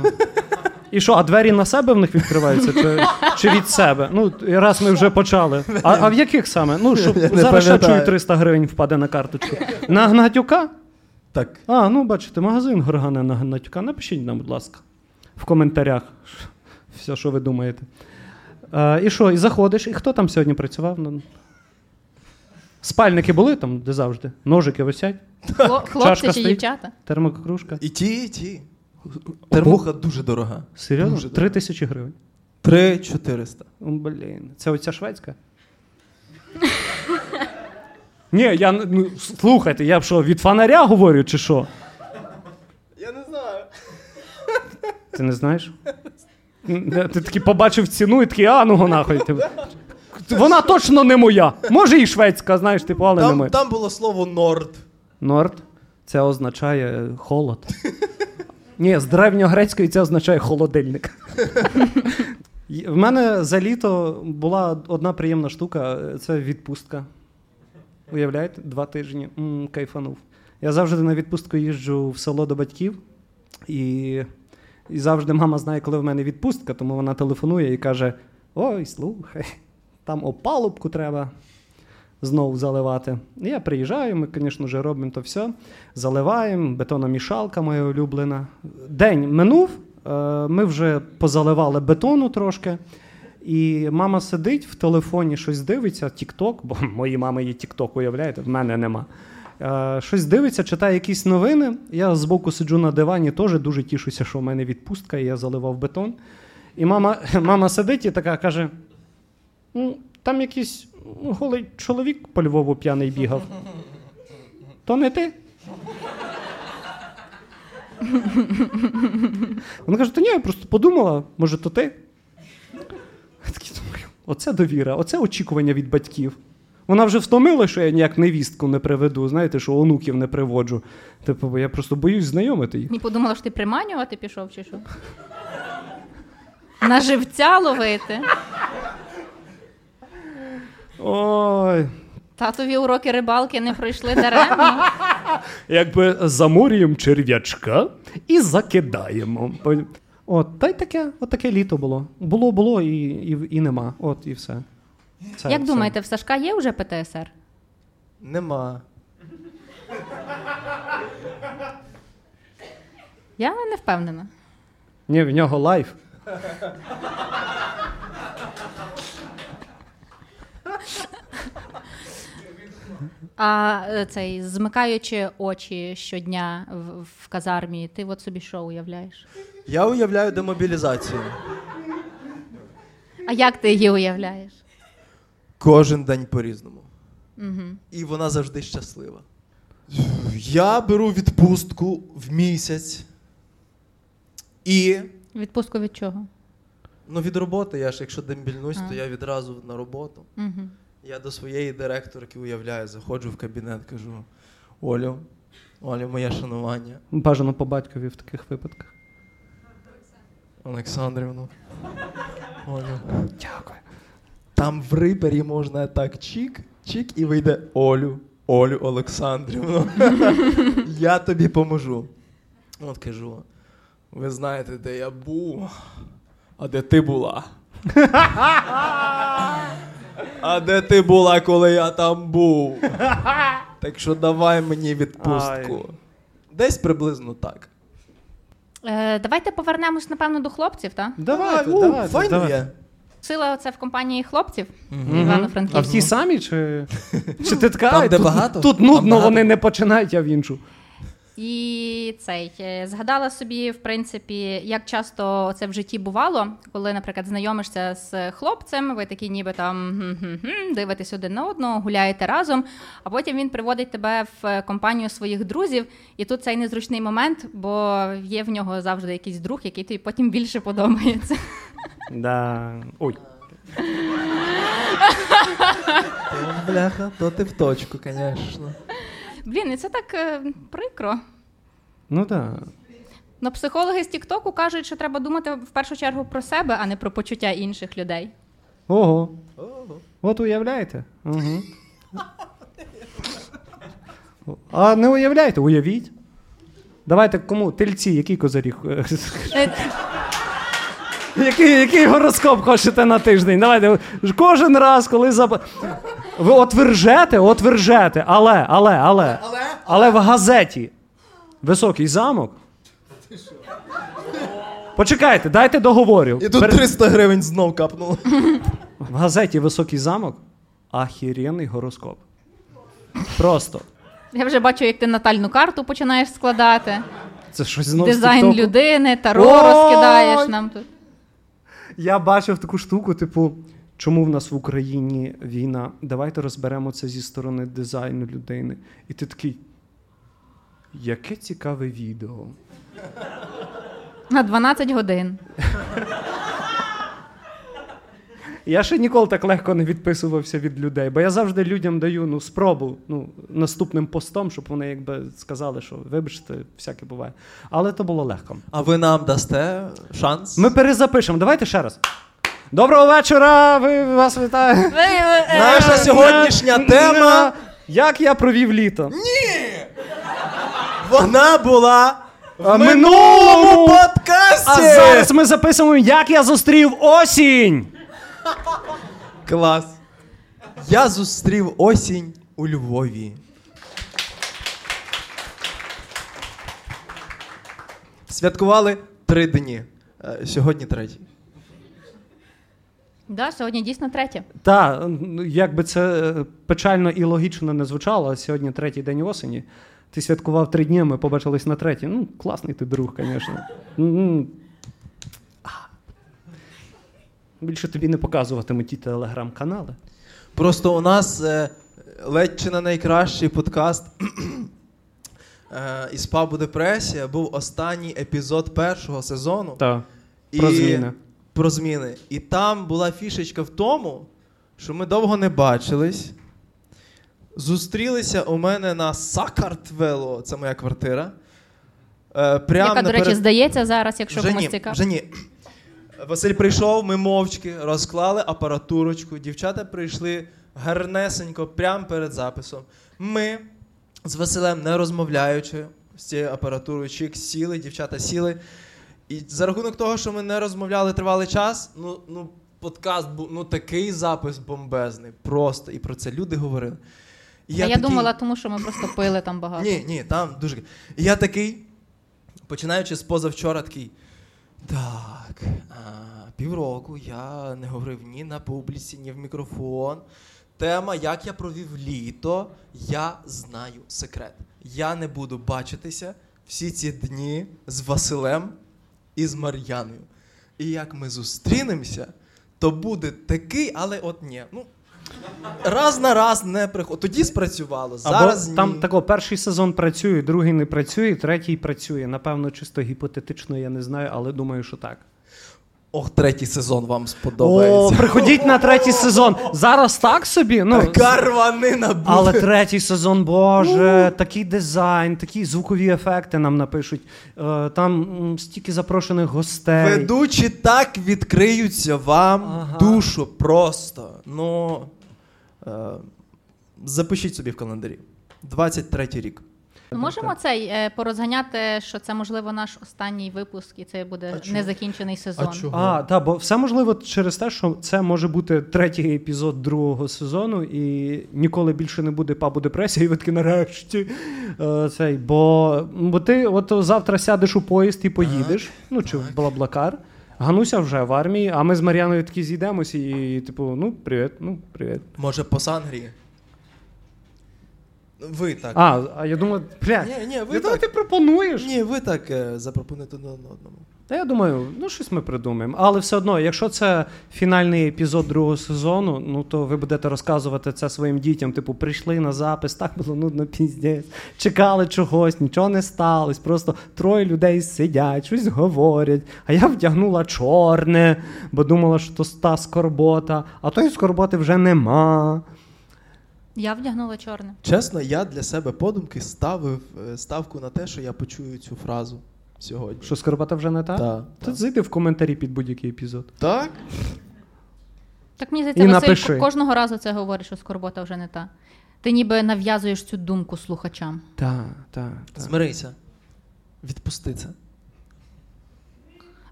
[SPEAKER 2] І що, а двері на себе в них відкриваються? Чи, чи від себе? Ну, раз ми вже почали. А, а в яких саме? Ну, щоб *laughs*
[SPEAKER 3] Я не
[SPEAKER 2] зараз ще
[SPEAKER 3] пам'ятаю.
[SPEAKER 2] чую 300 гривень впаде на карточку. На Гнатюка?
[SPEAKER 3] Так.
[SPEAKER 2] А, ну бачите, магазин Горгане на Гнатюка. Напишіть нам, будь ласка, в коментарях все, що ви думаєте. А, і що, і заходиш, і хто там сьогодні працював? Ну, Спальники були там, де завжди? Ножики висять,
[SPEAKER 1] Хлопці
[SPEAKER 2] Чашка
[SPEAKER 1] чи
[SPEAKER 2] стоїть?
[SPEAKER 1] дівчата?
[SPEAKER 2] термокружка.
[SPEAKER 3] І ті, і ті. Термуха дуже дорога.
[SPEAKER 2] Серйозно?
[SPEAKER 3] Дуже
[SPEAKER 2] Три
[SPEAKER 3] дорого.
[SPEAKER 2] тисячі гривень.
[SPEAKER 3] Три 400.
[SPEAKER 2] Блін, це оця шведська? *laughs* Ні, я не- ну, слухайте, я б що, від фонаря говорю, чи що?
[SPEAKER 3] Я не знаю.
[SPEAKER 2] Ти не знаєш? М, Ти такий побачив ціну і такий, а ну го нахуй. Ти- Вона точно не моя. Може і шведська, знаєш, типу, але не
[SPEAKER 3] Там,
[SPEAKER 2] моя.
[SPEAKER 3] там було слово норд.
[SPEAKER 2] Норд це означає холод. Ні, з древньогрецької це означає холодильник. В мене за літо була одна приємна штука це відпустка. Уявляєте, два тижні. М, кайфанув. Я завжди на відпустку їжджу в село до батьків, і, і завжди мама знає, коли в мене відпустка, тому вона телефонує і каже: Ой, слухай, там опалубку треба знову заливати. Я приїжджаю, ми, звісно ж, робимо то все. Заливаємо, бетономішалка моя улюблена. День минув, е, ми вже позаливали бетону трошки. І мама сидить в телефоні, щось дивиться, Тік-Ток, бо *laughs* моїй мами є Тік-Ток, уявляєте, в мене нема. Е, Щось дивиться, читає якісь новини. Я збоку сиджу на дивані, теж дуже тішуся, що в мене відпустка, і я заливав бетон. І мама, *laughs* мама сидить і така каже: Ну, Там якийсь ну, голий чоловік по Львову п'яний бігав. То не ти? Вона каже: то ні, я просто подумала, може, то ти? Я такий думаю, оце довіра, оце очікування від батьків. Вона вже втомила, що я ніяк невістку не приведу, знаєте, що онуків не приводжу. Типу, бо я просто боюсь знайомити їх.
[SPEAKER 1] І подумала, що ти приманювати пішов, чи що? На живця ловити.
[SPEAKER 2] Ой.
[SPEAKER 1] Татові уроки рибалки не пройшли даремно. *laughs*
[SPEAKER 2] Якби заморюємо черв'ячка і закидаємо. От, та й таке, от таке літо було. Було, було і, і, і нема. От і все. Це
[SPEAKER 1] Як
[SPEAKER 2] все.
[SPEAKER 1] думаєте, в Сашка є вже ПТСР?
[SPEAKER 3] Нема.
[SPEAKER 1] Я не впевнена.
[SPEAKER 2] Ні, в нього life.
[SPEAKER 1] А е, цей, змикаючи очі щодня в, в казармі, ти от собі що уявляєш?
[SPEAKER 3] Я уявляю демобілізацію.
[SPEAKER 1] А як ти її уявляєш?
[SPEAKER 3] Кожен день по-різному.
[SPEAKER 1] Угу.
[SPEAKER 3] І вона завжди щаслива. Я беру відпустку в місяць. І
[SPEAKER 1] Відпустку від чого?
[SPEAKER 3] Ну, від роботи, я ж якщо дембільнусь,
[SPEAKER 1] А.
[SPEAKER 3] то я відразу на роботу.
[SPEAKER 1] Угу.
[SPEAKER 3] Я до своєї директорки уявляю, заходжу в кабінет, кажу: Олю, Олю, моє шанування.
[SPEAKER 2] Бажано по батькові в таких випадках.
[SPEAKER 3] Олександрівну. Олю. Дякую. Там в рипері можна так чик, чик, і вийде Олю, Олю Олександрівну. я тобі поможу. От кажу: ви знаєте, де я був, а де ти була? а де ти була, коли я там був? так що давай мені відпустку. Десь приблизно так.
[SPEAKER 1] Е, давайте повернемось, напевно, до хлопців, так?
[SPEAKER 2] Давайте,
[SPEAKER 3] у,
[SPEAKER 2] давайте,
[SPEAKER 3] файно
[SPEAKER 2] давайте.
[SPEAKER 3] є.
[SPEAKER 1] Сила це в компанії хлопців. Івано-Франківську.
[SPEAKER 2] А в тій самій чи, чи ти така?
[SPEAKER 3] Там, де
[SPEAKER 2] тут,
[SPEAKER 3] багато?
[SPEAKER 2] Тут
[SPEAKER 3] Там
[SPEAKER 2] нудно,
[SPEAKER 3] багато.
[SPEAKER 2] вони не починають, я в іншу.
[SPEAKER 1] І цей е, згадала собі, в принципі, як часто це в житті бувало, коли, наприклад, знайомишся з хлопцем, ви такі, ніби там дивитесь один на одного, гуляєте разом, а потім він приводить тебе в компанію своїх друзів, і тут цей незручний момент, бо є в нього завжди якийсь друг, який тобі потім більше подобається.
[SPEAKER 2] Да. Ой.
[SPEAKER 3] То, бляха, то ти в точку, звісно.
[SPEAKER 1] Блін, і це так е, прикро.
[SPEAKER 2] Ну так.
[SPEAKER 1] Ну, психологи з Тіктоку кажуть, що треба думати в першу чергу про себе, а не про почуття інших людей.
[SPEAKER 2] Ого. От уявляєте? Угу. А не уявляєте, уявіть. Давайте кому? Тельці, який козиріг?
[SPEAKER 1] Е,
[SPEAKER 2] Який, який гороскоп хочете на тиждень? Давайте кожен раз, коли зап... Ви отвержете, отвержете, але, але, але, але в газеті Високий замок. Почекайте, дайте договорю.
[SPEAKER 3] І тут
[SPEAKER 2] Пер-
[SPEAKER 3] 300 гривень знов капнуло.
[SPEAKER 2] В газеті Високий замок ахіренний гороскоп. Просто.
[SPEAKER 1] Я вже бачу, як ти натальну карту починаєш складати.
[SPEAKER 2] Це щось знову
[SPEAKER 1] Дизайн людини, таро
[SPEAKER 2] Ой!
[SPEAKER 1] розкидаєш нам тут.
[SPEAKER 2] Я бачив таку штуку, типу, чому в нас в Україні війна? Давайте розберемо це зі сторони дизайну людини. І ти такий. Яке цікаве відео.
[SPEAKER 1] На 12 годин.
[SPEAKER 2] Я ще ніколи так легко не відписувався від людей, бо я завжди людям даю ну, спробу ну, наступним постом, щоб вони якби сказали, що вибачте, всяке буває. Але то було легко.
[SPEAKER 3] А ви нам дасте шанс?
[SPEAKER 2] Ми перезапишемо. Давайте ще раз. Доброго вечора! Ви вас вітаю.
[SPEAKER 3] Наша сьогоднішня тема.
[SPEAKER 2] Як я провів літо? Ні!
[SPEAKER 3] Вона була в минулому подкасті.
[SPEAKER 2] А зараз ми записуємо, як я зустрів осінь.
[SPEAKER 3] Клас. Я зустрів осінь у Львові. Святкували три дні. Е, Сьогодні третій.
[SPEAKER 1] Да, сьогодні дійсно третє.
[SPEAKER 2] Так, як би це е, печально і логічно не звучало, сьогодні третій день осені. Ти святкував три дні, ми побачились на третій. Ну, класний ти друг, звісно. Більше тобі не показуватимуть ті телеграм-канали.
[SPEAKER 3] Просто у нас е, ледь чи не найкращий подкаст е, із пабу Депресія був останній епізод першого сезону.
[SPEAKER 2] Так. Про зміни.
[SPEAKER 3] Про зміни. І там була фішечка в тому, що ми довго не бачились. Зустрілися у мене на Сакартвело, це моя квартира. Е, прямо
[SPEAKER 1] Яка, до речі, здається зараз, якщо
[SPEAKER 3] вже
[SPEAKER 1] комусь
[SPEAKER 3] ні,
[SPEAKER 1] цікаво.
[SPEAKER 3] вже ні. Василь прийшов, ми мовчки розклали апаратурочку. Дівчата прийшли гарнесенько, прямо перед записом. Ми з Василем, не розмовляючи з цією апаратурою, чик сіли, дівчата сіли. І за рахунок того, що ми не розмовляли тривалий час, ну, ну подкаст був ну такий запис бомбезний. Просто. І про це люди говорили. І
[SPEAKER 1] а я
[SPEAKER 3] такий-
[SPEAKER 1] думала, тому що ми просто пили там багато.
[SPEAKER 3] ні, ні, там дуже. І я такий, починаючи з позавчора, такий. Так, а, півроку я не говорив ні на публіці, ні в мікрофон. Тема, як я провів літо, я знаю секрет. Я не буду бачитися всі ці дні з Василем і з Мар'яною. І як ми зустрінемося, то буде такий, але от ні. Ну, раз на раз не приходить. Тоді спрацювало. Зараз
[SPEAKER 2] Або там
[SPEAKER 3] ні.
[SPEAKER 2] тако, перший сезон працює, другий не працює, третій працює. Напевно, чисто гіпотетично, я не знаю, але думаю, що так.
[SPEAKER 3] Ох, третій сезон вам сподобається.
[SPEAKER 2] О, приходіть на третій сезон. Зараз так собі. Ну,
[SPEAKER 3] Така рванина буде.
[SPEAKER 2] але третій сезон, боже, такий дизайн, такі звукові ефекти нам напишуть. Е, Там стільки запрошених гостей.
[SPEAKER 3] Ведучі так відкриються вам
[SPEAKER 2] Ага.
[SPEAKER 3] душу просто. Ну, е, запишіть собі в календарі. 23 рік.
[SPEAKER 1] Ну, Можемо цей е, порозганяти, що це можливо наш останній випуск, і це буде
[SPEAKER 3] А
[SPEAKER 1] незакінчений сезон.
[SPEAKER 3] А чого?
[SPEAKER 2] А, так, бо все можливо через те, що це може бути третій епізод другого сезону, і ніколи більше не буде пабу депресії, таки нарешті. Е, цей, бо, бо ти от завтра сядеш у поїзд і поїдеш, ну чи в Блаблакар. Гануся вже в армії, а ми з Мар'яною такі зійдемося і, типу, ну, привіт, ну, привіт.
[SPEAKER 3] Може, по Сангрії? Ви так.
[SPEAKER 2] А, а я думаю, бля,
[SPEAKER 3] Ні, ні, ви
[SPEAKER 2] я думаю,
[SPEAKER 3] так.
[SPEAKER 2] ти пропонуєш.
[SPEAKER 3] Ні, ви так е, запропонуєте один одному.
[SPEAKER 2] Та я думаю, ну щось ми придумаємо. Але все одно, якщо це фінальний епізод другого сезону, ну то ви будете розказувати це своїм дітям. Типу, прийшли на запис, так було нудно піздець, чекали чогось, нічого не сталося. Просто троє людей сидять, щось говорять. А я вдягнула чорне, бо думала, що то та скорбота, а тої скорботи вже нема.
[SPEAKER 1] Я вдягнула чорне.
[SPEAKER 3] Чесно, я для себе подумки ставив е, ставку на те, що я почую цю фразу сьогодні.
[SPEAKER 2] Що скорбота вже не та?
[SPEAKER 3] Так,
[SPEAKER 2] Та
[SPEAKER 3] так.
[SPEAKER 2] зайди в коментарі під будь-який епізод.
[SPEAKER 3] Так?
[SPEAKER 1] Так мені здається,
[SPEAKER 2] І
[SPEAKER 1] Василь
[SPEAKER 2] напиши.
[SPEAKER 1] кожного разу це говорить, що скорбота вже не та. Ти ніби нав'язуєш цю думку слухачам.
[SPEAKER 2] Так, так.
[SPEAKER 3] Змирися. Відпусти це.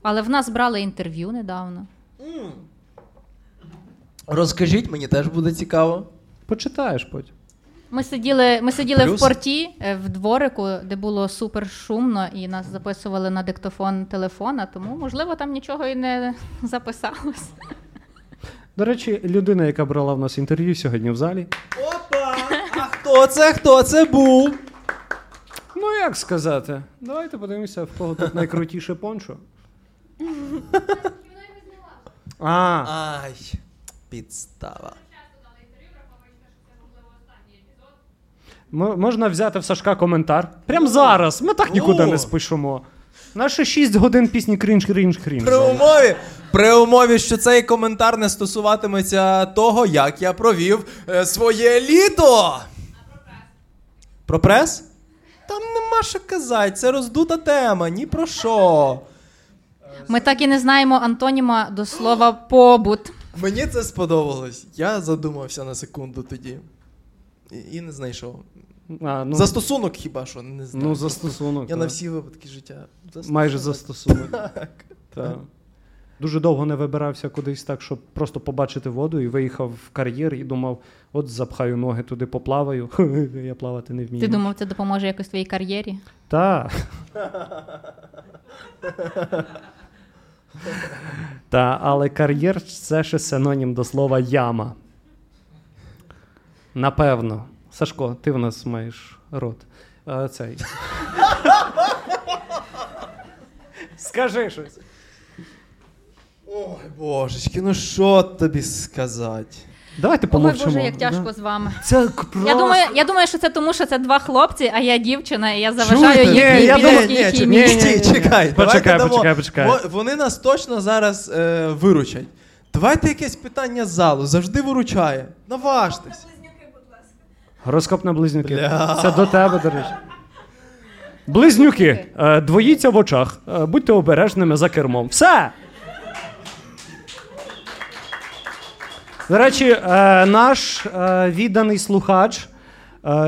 [SPEAKER 1] Але в нас брали інтерв'ю недавно.
[SPEAKER 3] Розкажіть, мені теж буде цікаво.
[SPEAKER 2] Почитаєш потім.
[SPEAKER 1] Ми сиділи, ми сиділи
[SPEAKER 3] Плюс?
[SPEAKER 1] в порті е, в дворику, де було супер шумно, і нас записували на диктофон телефона, тому можливо там нічого і не *laughs* записалось.
[SPEAKER 2] До речі, людина, яка брала в нас інтерв'ю сьогодні в залі.
[SPEAKER 3] Опа! А хто це? Хто це був?
[SPEAKER 2] Ну, як сказати? Давайте подивимося, в кого тут найкрутіше пончо. *laughs* А,
[SPEAKER 3] Ай, підстава.
[SPEAKER 2] М- можна взяти в Сашка коментар. Прям зараз. Ми так нікуди не спишемо. Наші 6 годин пісні крінж, крінж, крінж.
[SPEAKER 3] При умові, при умові, що цей коментар не стосуватиметься того, як я провів е, своє літо. Про прес? Там нема що казати, це роздута тема, ні про що.
[SPEAKER 1] Ми так і не знаємо антоніма до слова побут.
[SPEAKER 3] Мені це сподобалось. Я задумався на секунду тоді. І, не знайшов.
[SPEAKER 2] А, ну,
[SPEAKER 3] Застосунок хіба що не знаю.
[SPEAKER 2] ну, застосунок.
[SPEAKER 3] Я на всі випадки життя. Застосунок.
[SPEAKER 2] Майже застосунок. *laughs*
[SPEAKER 3] Так.
[SPEAKER 2] Так. Дуже довго не вибирався кудись так, щоб просто побачити воду і виїхав в кар'єр і думав, от запхаю ноги туди, поплаваю. *laughs* Я плавати не вмію.
[SPEAKER 1] Ти думав, це допоможе якось твоїй кар'єрі?
[SPEAKER 2] Та. *laughs* Та, але кар'єр це ще синонім до слова яма. Напевно. Сашко, ти в нас маєш рот. А, цей. Скажи щось.
[SPEAKER 3] Ой, божечки, ну що тобі сказати?
[SPEAKER 2] Давайте
[SPEAKER 1] Ой,
[SPEAKER 2] помовчимо.
[SPEAKER 1] Боже, як
[SPEAKER 2] да.
[SPEAKER 1] тяжко з вами.
[SPEAKER 2] Це к- просто...
[SPEAKER 1] Я думаю, я думаю, що це тому, що це два хлопці, а я дівчина, і я заважаю
[SPEAKER 2] Чуєте?
[SPEAKER 1] їхній
[SPEAKER 2] Ні, я думаю-
[SPEAKER 1] білій
[SPEAKER 2] ні, ні, ні, ні.
[SPEAKER 3] Чекай,
[SPEAKER 2] Почекай,
[SPEAKER 3] давайте дамо.
[SPEAKER 2] почекай, почекай.
[SPEAKER 3] Во- Вони нас точно зараз е, виручать. Давайте якесь питання з залу, завжди виручає. Наважтесь.
[SPEAKER 2] Гороскоп на близнюки.
[SPEAKER 3] Бля.
[SPEAKER 2] Це до тебе, до речі. Близнюки, е, двоїться в очах. Е, Будьте обережними за кермом. Все! До речі, е, наш відданий слухач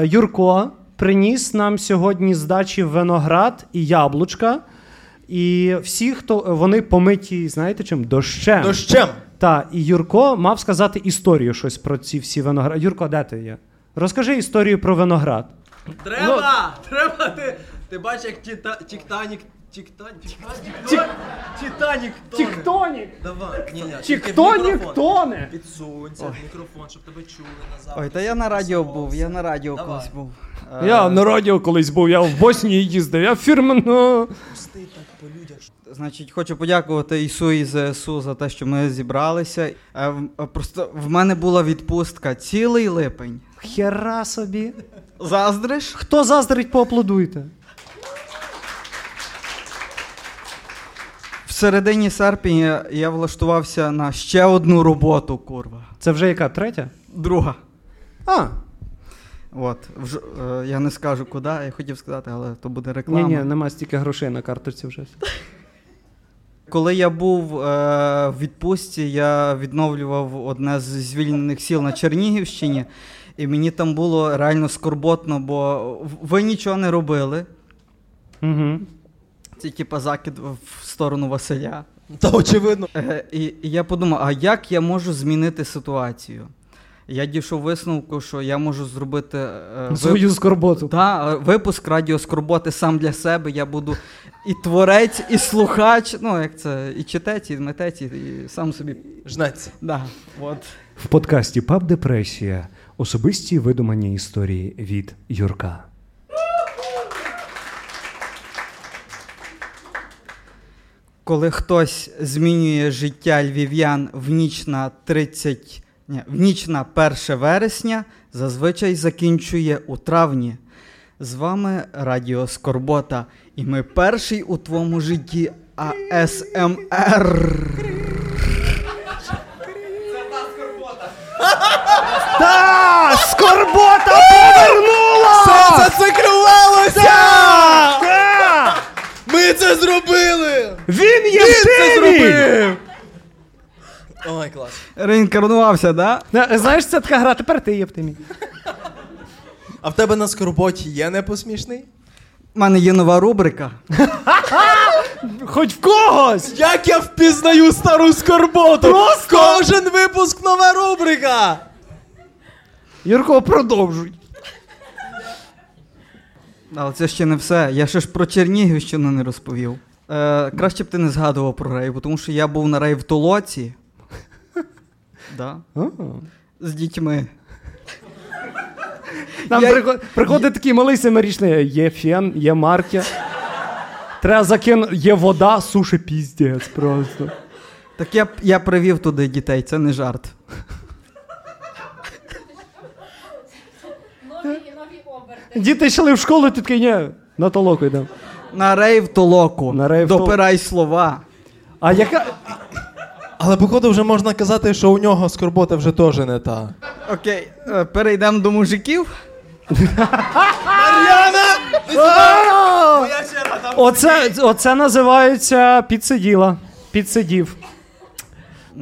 [SPEAKER 2] Юрко приніс нам сьогодні з дачі виноград і яблучка. І всі, хто вони помиті, знаєте чим? Дощем.
[SPEAKER 3] Дощем.
[SPEAKER 2] Та, і Юрко мав сказати історію щось про ці всі виногради. Юрко, де ти є? Розкажи історію про виноград.
[SPEAKER 3] Треба! Треба! Ти, ти бачиш, як тіта, Тіктанік. Тіктанік. Титанік тоне.
[SPEAKER 2] Тіктонік!
[SPEAKER 3] Давай. Ні, ні,
[SPEAKER 2] Тіктонік
[SPEAKER 3] мікрофон.
[SPEAKER 2] тоне!
[SPEAKER 3] Підсунься в мікрофон, щоб тебе чули назад.
[SPEAKER 7] Ой, та я на радіо був, я на радіо
[SPEAKER 3] Давай.
[SPEAKER 7] колись був.
[SPEAKER 2] Я на радіо колись був, я в Боснії їздив, я фірменно.
[SPEAKER 3] Пусти так по людях.
[SPEAKER 7] Значить, хочу подякувати ІСУ і ЗСУ за те, що ми зібралися. Е, е, Просто в мене була відпустка цілий липень.
[SPEAKER 2] Хера собі.
[SPEAKER 7] Заздриш?
[SPEAKER 2] Хто заздрить, поаплодуйте.
[SPEAKER 7] В середині серпня я влаштувався на ще одну роботу, курва.
[SPEAKER 2] Це вже яка третя?
[SPEAKER 7] Друга.
[SPEAKER 2] А,
[SPEAKER 7] От, вж, е, я не скажу куди, я хотів сказати, але то буде реклама.
[SPEAKER 2] ні, ні, нема стільки грошей на карточці вже.
[SPEAKER 7] Коли я був е, в відпустці, я відновлював одне з звільнених сіл на Чернігівщині, і мені там було реально скорботно, бо ви нічого не робили.
[SPEAKER 2] Угу.
[SPEAKER 7] Це типа закид в сторону Василя.
[SPEAKER 3] Та очевидно.
[SPEAKER 7] Е, і, і я подумав, а як я можу змінити ситуацію? Я дійшов висновку, що я можу зробити е, вип-
[SPEAKER 2] Свою скорботу.
[SPEAKER 7] Та, е, випуск радіо Скорботи сам для себе. Я буду і творець, і слухач. Ну, як це, і читець, і митець, і, і сам собі.
[SPEAKER 3] Жнеться.
[SPEAKER 7] Да, от.
[SPEAKER 2] В подкасті Паб Депресія особисті видумані історії від Юрка.
[SPEAKER 7] Коли хтось змінює життя львів'ян в ніч на 30, ні, в ніч на 1 вересня, зазвичай закінчує у травні. З вами Радіо Скорбота, і ми перший у твоєму житті АСМР.
[SPEAKER 2] Та! Скорбота повернула!
[SPEAKER 3] Все зациклювалося!
[SPEAKER 2] Та!
[SPEAKER 3] Ми це зробили!
[SPEAKER 2] Він є
[SPEAKER 3] Він це зробив! Ой, клас.
[SPEAKER 7] Реінкарнувався, да?
[SPEAKER 2] Знаєш, це така гра, тепер ти є в темі.
[SPEAKER 3] А в тебе на скорботі є непосмішний?
[SPEAKER 7] У мене є нова рубрика. *laughs*
[SPEAKER 2] Хоч в когось!
[SPEAKER 3] Як я впізнаю стару скорботу?
[SPEAKER 2] Просто!
[SPEAKER 3] Кожен випуск нова рубрика!
[SPEAKER 2] Юрко, продовжуй.
[SPEAKER 7] Але це ще не все. Я ще ж про Чернігівщину не розповів. Е, краще б ти не згадував про рейв, тому що я був на рейв в Толоці. *laughs* Да. З дітьми.
[SPEAKER 2] Там
[SPEAKER 7] Я-
[SPEAKER 2] приход- приходить такий малий семирічний, є фен, є марки. Треба закин, є вода, суші піздець просто.
[SPEAKER 7] Так я, я привів туди дітей, це не жарт.
[SPEAKER 2] Діти йшли в школу, ти такий, ні, на толоку йдемо.
[SPEAKER 7] На рейв толоку.
[SPEAKER 2] На рейв Тол-
[SPEAKER 7] Допирай слова.
[SPEAKER 2] А яка.
[SPEAKER 3] Але походу вже можна казати, що у нього скорбота вже теж не та.
[SPEAKER 7] Окей, е, перейдемо до мужиків.
[SPEAKER 3] Мар'яна! Моя черга там.
[SPEAKER 2] Оце, оце називається підсиділа. Підсидів.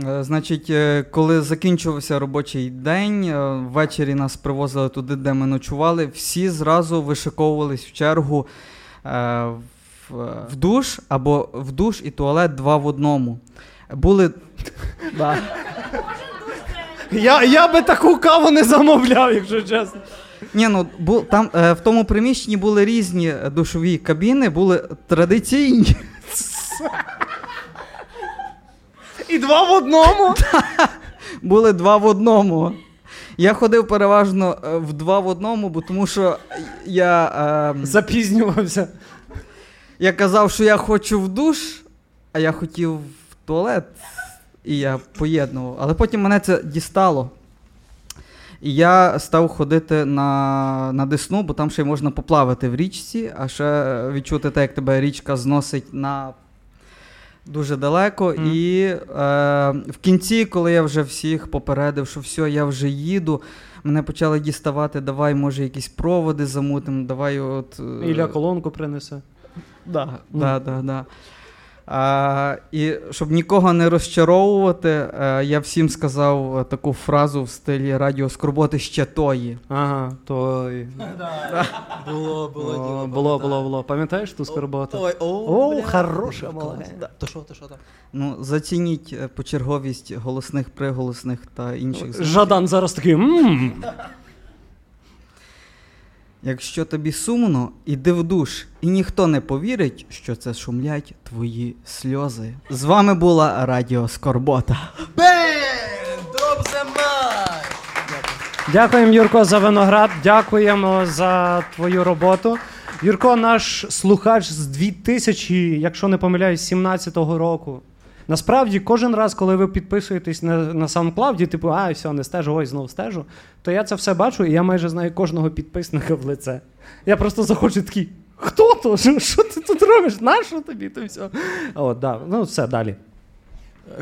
[SPEAKER 7] Е, Значить, е, коли закінчувався робочий день, е, ввечері нас привозили туди, де ми ночували. Всі зразу вишиковувались в чергу е, в, в душ або в душ і туалет два в одному. Були. Да.
[SPEAKER 2] Я, я би таку каву не замовляв, якщо чесно.
[SPEAKER 7] Ні, ну бу, там е, в тому приміщенні були різні душові кабіни, були традиційні.
[SPEAKER 2] І два в одному. *laughs*
[SPEAKER 7] Були два в одному. Я ходив переважно е, в два в одному, бо тому що я. Е,
[SPEAKER 2] Запізнювався.
[SPEAKER 7] Я казав, що я хочу в душ, а я хотів в туалет. і я поєднував. Але потім мене це дістало. І я став ходити на на Десну, бо там ще й можна поплавати в річці, а ще відчути те, як тебе річка зносить на дуже далеко. Mm. І е, в кінці, коли я вже всіх попередив, що все, я вже їду, мене почали діставати, давай, може, якісь проводи замутимо, давай от.
[SPEAKER 2] Е, Ілля колонку принесе.
[SPEAKER 7] Да, да, да, да. А, І щоб нікого не розчаровувати, а, е, я всім сказав таку фразу в стилі радіо Скорботи ще тої.
[SPEAKER 2] Ага, тої. *laughs*
[SPEAKER 3] Було, було діло.
[SPEAKER 2] Було, було, було. Пам'ятаєш ту скорботу?
[SPEAKER 3] Ой, о,
[SPEAKER 2] о, хороша молодець.
[SPEAKER 3] То що, то що там?
[SPEAKER 7] Ну, зацініть е, почерговість голосних, приголосних та інших.
[SPEAKER 2] Жадан зараз такий. *laughs*
[SPEAKER 7] Якщо тобі сумно, іди в душ, і ніхто не повірить, що це шумлять твої сльози. З вами була Радіо Скорбота.
[SPEAKER 2] Дякуємо, Юрко, за виноград. Дякуємо за твою роботу. Юрко, наш слухач з 2000, якщо не помиляюсь, 17 року. Насправді, кожен раз, коли ви підписуєтесь на на SoundCloud, типу, а, все, не стежу, ой, знову стежу, то я це все бачу, і я майже знаю кожного підписника в лице. Я просто заходжу такий, хто то? Що ти тут робиш? Нащо тобі? То все. От, да. Ну, все, далі.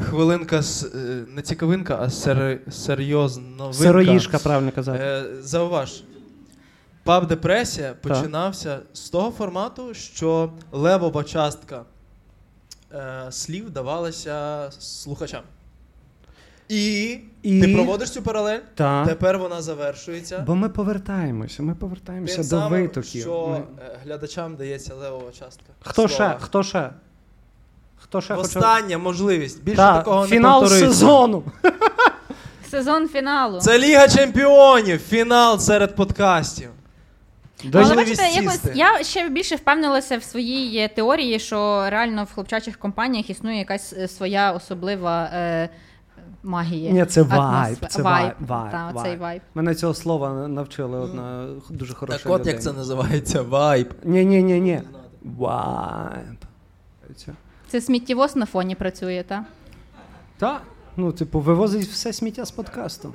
[SPEAKER 3] Хвилинка е, не цікавинка, а сер, серйозно.
[SPEAKER 2] Сироїшка, правильно казати.
[SPEAKER 3] Е, зауваж. Паб депресія починався з того формату, що левова частка е, слів давалася слухачам. І, І ти проводиш цю паралель,
[SPEAKER 2] та.
[SPEAKER 3] тепер вона завершується.
[SPEAKER 2] Бо ми повертаємося, ми повертаємося
[SPEAKER 3] Тим
[SPEAKER 2] до
[SPEAKER 3] самим,
[SPEAKER 2] витоків.
[SPEAKER 3] що
[SPEAKER 2] ми...
[SPEAKER 3] Е, глядачам дається левова частка.
[SPEAKER 2] Хто Слова. ще? Хто ще? Хто ще
[SPEAKER 3] Остання хоче... можливість. Більше та, такого
[SPEAKER 2] фінал
[SPEAKER 3] не повториться.
[SPEAKER 2] сезону.
[SPEAKER 1] Сезон фіналу.
[SPEAKER 3] Це Ліга Чемпіонів. Фінал серед подкастів.
[SPEAKER 1] Але бачите, якось я ще більше впевнилася в своїй теорії, що реально в хлопчачих компаніях існує якась е, своя особлива е, магія.
[SPEAKER 2] Ні, це вайб. Це вайб.
[SPEAKER 1] вайб, та,
[SPEAKER 2] вайб.
[SPEAKER 1] вайб.
[SPEAKER 2] Мене цього слова навчили одна дуже хороша
[SPEAKER 3] Так от як це називається вайб.
[SPEAKER 2] Ні, ні, ні, ні. Вайб.
[SPEAKER 1] Це сміттєвоз на фоні працює, так?
[SPEAKER 2] Так. Ну, типу, вивозить все сміття з подкасту.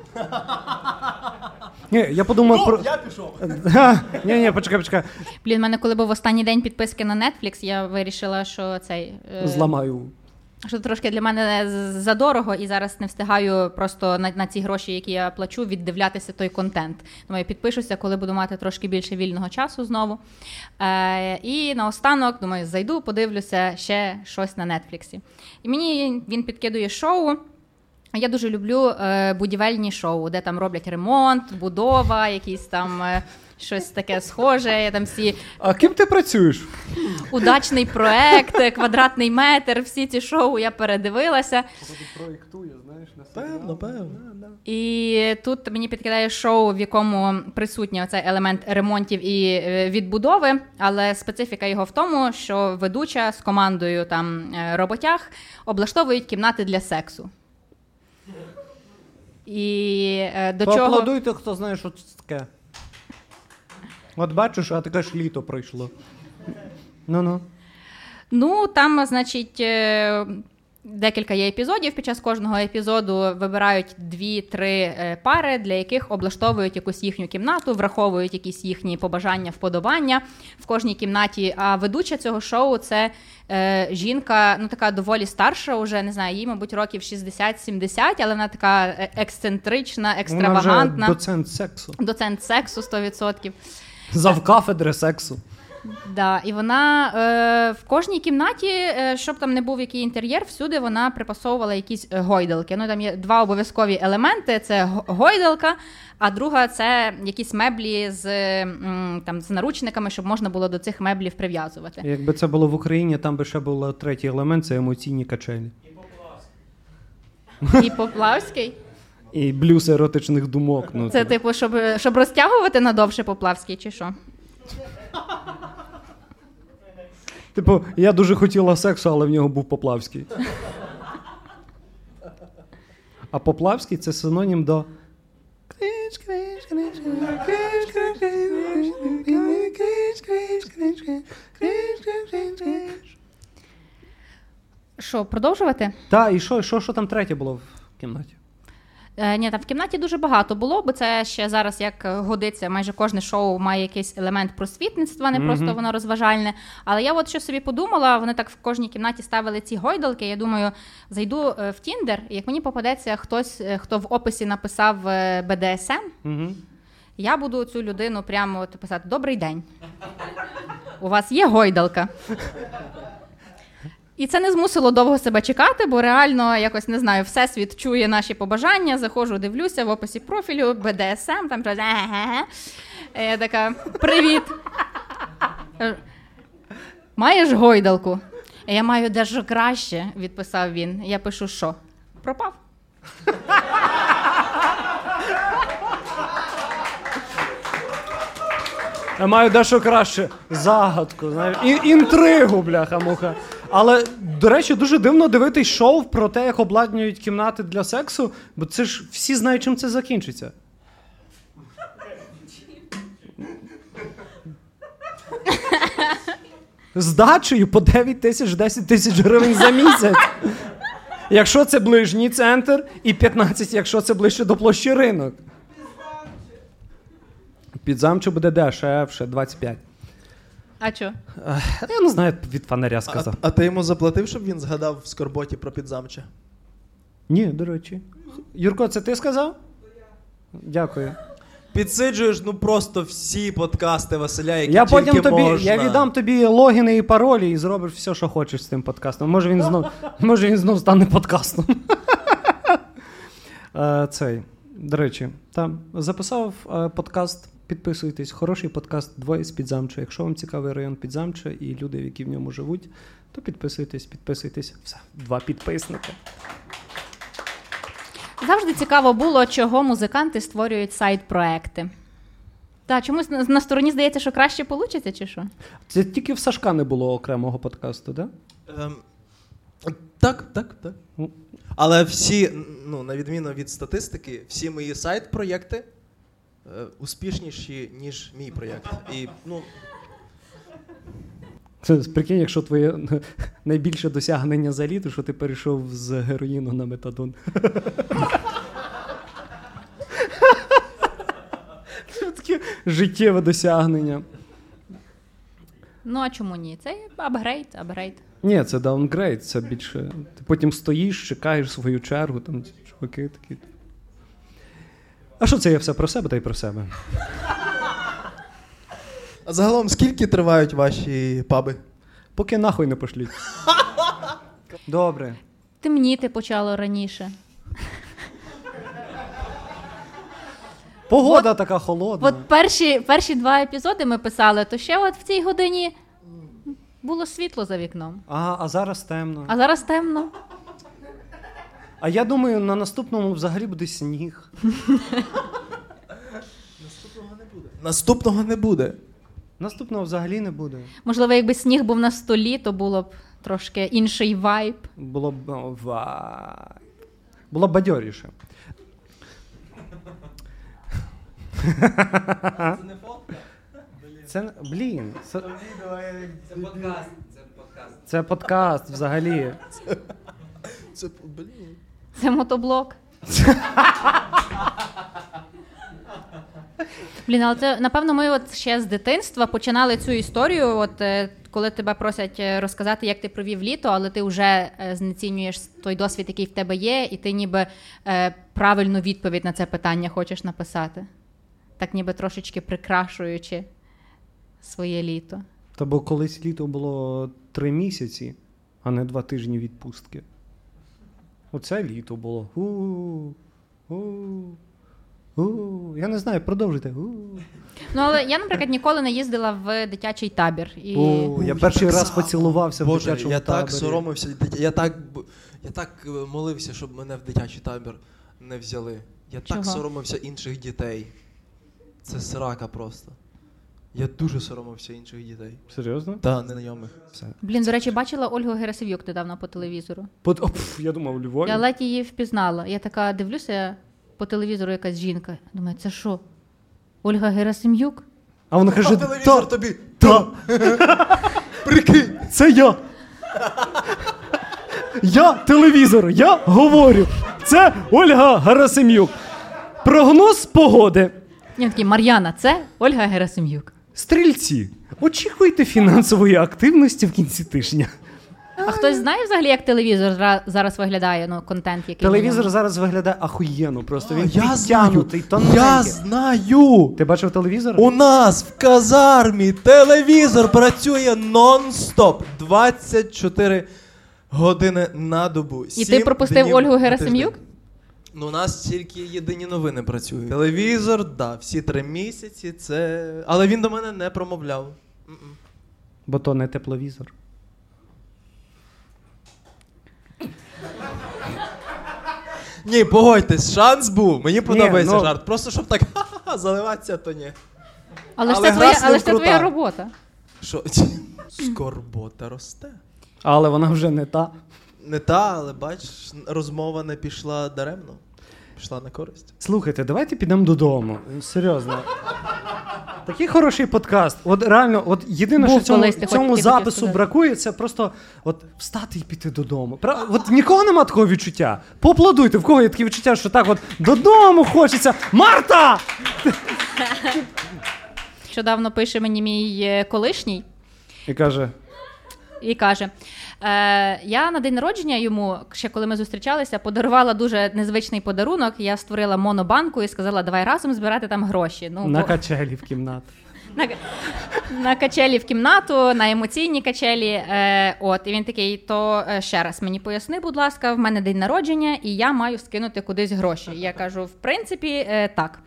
[SPEAKER 2] Ні, я подумав
[SPEAKER 3] ну,
[SPEAKER 2] про.
[SPEAKER 3] Я пішов.
[SPEAKER 2] Ні, ні, почекай, почекай.
[SPEAKER 1] Блін, в мене коли був останній день підписки на Netflix, я вирішила, що цей.
[SPEAKER 2] Е... Зламаю.
[SPEAKER 1] Що трошки для мене задорого, і зараз не встигаю просто на на ці гроші, які я плачу, віддивлятися той контент. Думаю, підпишуся, коли буду мати трошки більше вільного часу знову. Е, І наостанок, думаю, зайду, подивлюся ще щось на Нетфліксі. І мені він підкидує шоу. Я дуже люблю е, будівельні шоу, де там роблять ремонт, будова, якісь там е, щось таке схоже. Там всі
[SPEAKER 2] А ким ти працюєш?
[SPEAKER 1] Удачний проект, квадратний метр. Всі ці шоу я передивилася.
[SPEAKER 2] Проєктує, знаєш, на
[SPEAKER 3] Певно, певно.
[SPEAKER 1] І тут мені підкидає шоу, в якому присутній оцей елемент ремонтів і е, відбудови, але специфіка його в тому, що ведуча з командою там е, роботяг облаштовують кімнати для сексу. І е, до чого...
[SPEAKER 2] Поаплодуйте, хто знає, що це таке. От бачиш, а таке ж літо пройшло. Ну-ну.
[SPEAKER 1] Ну, там, значить, е, декілька є епізодів. Під час кожного епізоду вибирають дві-три е, пари, для яких облаштовують якусь їхню кімнату, враховують якісь їхні побажання, вподобання в кожній кімнаті. А ведуча цього шоу це е, жінка, ну така доволі старша, вже не знаю, їй, мабуть, років 60-70, але вона така е, ексцентрична, екстравагантна.
[SPEAKER 2] Вона вже доцент сексу.
[SPEAKER 1] Доцент сексу 100%.
[SPEAKER 2] Завкафедри сексу.
[SPEAKER 1] Да, І вона е, в кожній кімнаті, е, щоб там не був який інтер'єр, всюди вона припасовувала якісь е, гойдалки. Ну Там є два обов'язкові елементи: це гойдалка, а друга це якісь меблі з там, з наручниками, щоб можна було до цих меблів прив'язувати.
[SPEAKER 2] Якби це було в Україні, там би ще був третій елемент це емоційні качелі.
[SPEAKER 1] І Поплавський. І Поплавський?
[SPEAKER 2] І блюз еротичних думок. Ну,
[SPEAKER 1] Це, типу, щоб щоб розтягувати надовше Поплавський, чи що?
[SPEAKER 2] Типу, я дуже хотіла сексу, але в нього був Поплавський. А Поплавський це синонім до.
[SPEAKER 1] що, продовжувати?
[SPEAKER 2] Та, і що, що, що там третє було в кімнаті?
[SPEAKER 1] Е, ні, там в кімнаті дуже багато було, бо це ще зараз як годиться, майже кожне шоу має якийсь елемент просвітництва, не просто воно розважальне. Але я от що собі подумала, вони так в кожній кімнаті ставили ці гойдалки. Я думаю, зайду е, в Тіндер, і як мені попадеться хтось, е, хто в описі написав БДСМ,
[SPEAKER 2] Угу.
[SPEAKER 1] я буду цю людину прямо от писати Добрий день. У вас є гойдалка. І це не змусило довго себе чекати, бо реально якось не знаю, всесвіт чує наші побажання. Заходжу, дивлюся в описі профілю, БДСМ, там щось, Е, Я така: Привіт. Маєш гойдалку? Я маю дещо краще, відписав він. Я пишу, що? Пропав.
[SPEAKER 2] Я маю дещо краще загадку, знаєш, інтригу, бляха-муха. Але, до речі, дуже дивно дивитись шоу про те, як обладнюють кімнати для сексу, бо це ж всі знають, чим це закінчиться. Здачею по 9 тисяч 10 тисяч гривень за місяць. Якщо це ближній центр, і 15, якщо це ближче до площі ринок. Під замчу буде дешевше, 25.
[SPEAKER 1] А що?
[SPEAKER 2] Ех, Я не знаю, від фонаря сказав.
[SPEAKER 3] а ти йому заплатив, щоб він згадав в скорботі про підзамче?
[SPEAKER 2] Ні, до речі. Юрко, це ти сказав? Дякую.
[SPEAKER 3] Підсиджуєш ну просто всі подкасти Василя, які
[SPEAKER 2] Я
[SPEAKER 3] тільки
[SPEAKER 2] потім тобі,
[SPEAKER 3] можна.
[SPEAKER 2] я віддам тобі логіни і паролі і зробиш все, що хочеш з тим подкастом. Може він знов, може він знов стане подкастом. *laughs* Е, Цей, до речі, там записав е, подкаст. Підписуйтесь, хороший подкаст двоє з підзамча. Якщо вам цікавий район підзамча і люди, які в ньому живуть, то підписуйтесь, підписуйтесь. Все, два підписники.
[SPEAKER 1] Завжди цікаво було, чого музиканти створюють сайт-проекти. Та чомусь на, на стороні здається, що краще вийде, чи що?
[SPEAKER 2] Це тільки в Сашка не було окремого подкасту, так? Да?
[SPEAKER 3] Ем, так, так, так. Але всі, ну, на відміну від статистики, всі мої сайт-проєкти успішніші, ніж мій проєкт. І, ну,
[SPEAKER 2] Це прикинь, якщо твоє *laughs* найбільше досягнення за літо, що ти перейшов з героїну на метадон. Це таке життєве досягнення.
[SPEAKER 1] Ну а чому ні? Це апгрейд, апгрейд.
[SPEAKER 2] Ні, це даунгрейд, це більше. Ти потім стоїш, чекаєш свою чергу, там чуваки такі. А що це я все про себе та й про себе?
[SPEAKER 3] а загалом, скільки тривають ваші паби?
[SPEAKER 2] Поки нахуй не пошлють. *laughs* Добре.
[SPEAKER 1] Темніти почало раніше.
[SPEAKER 2] Погода така холодна.
[SPEAKER 1] От перші, перші два епізоди ми писали, то ще от в цій годині було світло за вікном.
[SPEAKER 2] А, а зараз темно.
[SPEAKER 1] А зараз темно.
[SPEAKER 2] А я думаю, на наступному взагалі буде сніг.
[SPEAKER 3] Наступного не буде.
[SPEAKER 2] Наступного взагалі не буде.
[SPEAKER 1] Можливо, якби сніг був на столі, то було б трошки інший вайб.
[SPEAKER 2] Було б ну. Було б бадьоріше.
[SPEAKER 6] Це не фотка?
[SPEAKER 2] Це блін. Це,
[SPEAKER 6] Це подкаст. Це подкаст.
[SPEAKER 2] це подкаст взагалі.
[SPEAKER 3] Це, блін.
[SPEAKER 1] Це мотоблок. Блін, але це напевно ми от ще з дитинства починали цю історію. От е, коли тебе просять е, розказати, як ти провів літо, але ти вже е, знецінюєш той досвід, який в тебе є, і ти ніби е, правильну відповідь на це питання хочеш написати. Так ніби трошечки прикрашуючи своє літо.
[SPEAKER 2] Та бо колись літо було три місяці, а не два тижні відпустки. Оце літо було. У-у-у. Я не знаю, продовжуйте.
[SPEAKER 1] Ну але я, наприклад, ніколи не їздила в дитячий табір. І...
[SPEAKER 2] О, я перший раз поцілувався в
[SPEAKER 3] Боже,
[SPEAKER 2] дитячому
[SPEAKER 3] я
[SPEAKER 2] таборі.
[SPEAKER 3] так соромився, я так, я так е, молився, щоб мене в дитячий табір не взяли. Я
[SPEAKER 1] Чого?
[SPEAKER 3] так соромився інших дітей. Це срака просто. Я дуже соромився інших дітей.
[SPEAKER 2] Серйозно?
[SPEAKER 3] Та незнайомих.
[SPEAKER 2] Все.
[SPEAKER 1] Блін, до речі, бачила Ольгу Герасим'юк недавно по телевізору.
[SPEAKER 2] Под... О, пф, я думав, у Львові.
[SPEAKER 1] Я ледь її впізнала. Я така дивлюся по телевізору якась жінка. Думаю, це що? Ольга Герасим'юк?
[SPEAKER 2] А вона каже,
[SPEAKER 3] телевізор
[SPEAKER 2] та,
[SPEAKER 3] тобі!
[SPEAKER 2] та,
[SPEAKER 3] Прикинь!
[SPEAKER 2] це я. Я телевізор, я говорю. Це Ольга Гарасим'юк. Прогноз погоди.
[SPEAKER 1] Він такий, Мар'яна, це Ольга Герасим'юк.
[SPEAKER 2] Стрільці. Очікуйте фінансової активності в кінці тижня.
[SPEAKER 1] А хтось знає взагалі, як телевізор зараз виглядає, ну, контент, який.
[SPEAKER 2] Телевізор зараз виглядає ахуєнно. Просто він
[SPEAKER 3] я знаю, я знаю.
[SPEAKER 2] Ти бачив телевізор?
[SPEAKER 3] У нас в казармі телевізор працює нон-стоп 24 години на добу.
[SPEAKER 1] І
[SPEAKER 3] сім
[SPEAKER 1] ти пропустив Ольгу Герасим'юк?
[SPEAKER 3] Ну, у нас тільки єдині новини працюють. Телевізор, да, всі три місяці. Це. Але він до мене не промовляв. М-м.
[SPEAKER 2] Бо то не тепловізор.
[SPEAKER 3] Ні, погодьтесь, шанс був. Мені подобається
[SPEAKER 2] ну-
[SPEAKER 3] жарт. Просто щоб так ха-ха, заливатися, то ні.
[SPEAKER 1] Але ж
[SPEAKER 3] Але
[SPEAKER 1] це
[SPEAKER 3] гра
[SPEAKER 1] твоя,
[SPEAKER 3] з ним
[SPEAKER 1] але ж це
[SPEAKER 3] крута.
[SPEAKER 1] твоя робота.
[SPEAKER 3] Що? Скорбота росте.
[SPEAKER 2] Але вона вже не та.
[SPEAKER 3] Не та, але бачиш, розмова не пішла даремно. Пішла на користь.
[SPEAKER 2] Слухайте, давайте підемо додому. Серйозно. Такий хороший подкаст. От реально, от єдине,
[SPEAKER 1] Був
[SPEAKER 2] що цьому,
[SPEAKER 1] колись, ти
[SPEAKER 2] цьому
[SPEAKER 1] хотів
[SPEAKER 2] запису
[SPEAKER 1] сказати.
[SPEAKER 2] бракує, це просто от встати і піти додому. Пра- От нікого нема такого відчуття. Поаплодуйте, в кого є таке відчуття, що так от додому хочеться. Марта!
[SPEAKER 1] Нещодавно пише мені мій е, колишній
[SPEAKER 2] І каже:
[SPEAKER 1] і каже: е, Я на день народження йому, ще коли ми зустрічалися, подарувала дуже незвичний подарунок. Я створила монобанку і сказала, давай разом збирати там гроші. Ну,
[SPEAKER 2] на
[SPEAKER 1] бо-
[SPEAKER 2] качелі в кімнату. *laughs*
[SPEAKER 1] на, на качелі в кімнату, на емоційні качелі. Е, от, і він такий: то е, ще раз мені поясни, будь ласка, в мене день народження, і я маю скинути кудись гроші. Я кажу, в принципі, е, так.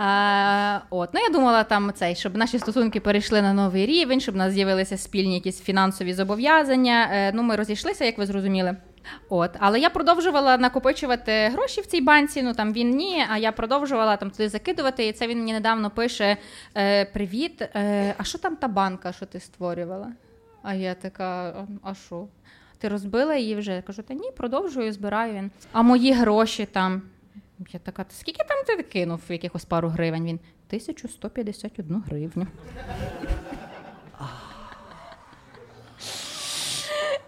[SPEAKER 1] Е, от, ну я думала там цей, щоб наші стосунки перейшли на новий рівень, щоб у нас з'явилися спільні якісь фінансові зобов'язання. Е, ну, ми розійшлися, як ви зрозуміли. От, але я продовжувала накопичувати гроші в цій банці. Ну там він ні, а я продовжувала там туди закидувати. І це він мені недавно пише: е, Привіт, е, а що там та банка, що ти створювала? А я така, «А- а що? Ти розбила її вже? Я кажу, та ні, продовжую, збираю він. А мої гроші там. Я така, «Та скільки там ти кинув якихось пару гривень? Він 1151 гривню.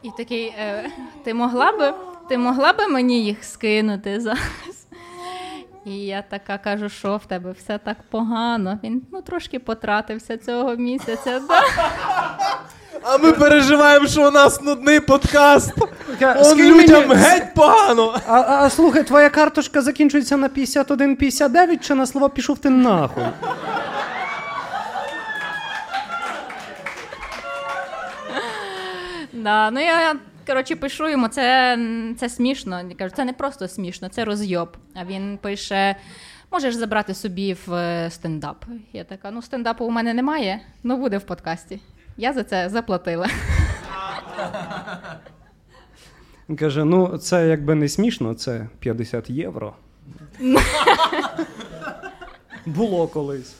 [SPEAKER 1] І такий, е, ти могла би, ти могла би мені їх скинути зараз? І я така кажу, що в тебе все так погано. Він ну трошки потратився цього місяця. Да?
[SPEAKER 3] А ми переживаємо, що у нас нудний подкаст. Он
[SPEAKER 2] скинь
[SPEAKER 3] людям
[SPEAKER 2] мені-
[SPEAKER 3] геть погано.
[SPEAKER 2] А, а, а слухай, твоя карточка закінчується на 51-59 чи на слова пішов ти нахуй?
[SPEAKER 1] Да, ну я коротше пишу йому, це, це смішно. Я кажу, це не просто смішно, це розйоб. А він пише: можеш забрати собі в е, стендап. Я така, ну стендапу у мене немає, ну буде в подкасті. Я за це заплатила.
[SPEAKER 2] Він каже: ну, це якби не смішно, це 50 євро. *laughs* Було колись.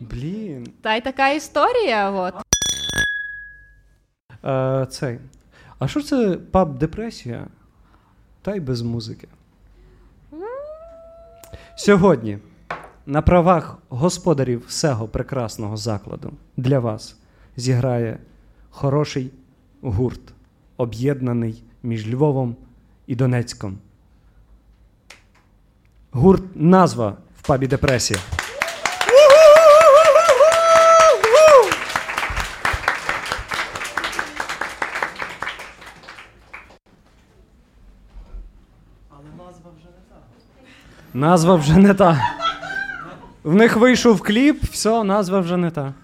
[SPEAKER 2] Блін.
[SPEAKER 1] Та й така історія. От.
[SPEAKER 2] Е, цей. А що це паб депресія? Та й без музики. Сьогодні на правах господарів всього прекрасного закладу для вас зіграє хороший гурт, об'єднаний між Львовом і Донецьком. Гурт назва в пабі депресія. Назва вже не та. В них вийшов кліп, все, назва вже не та.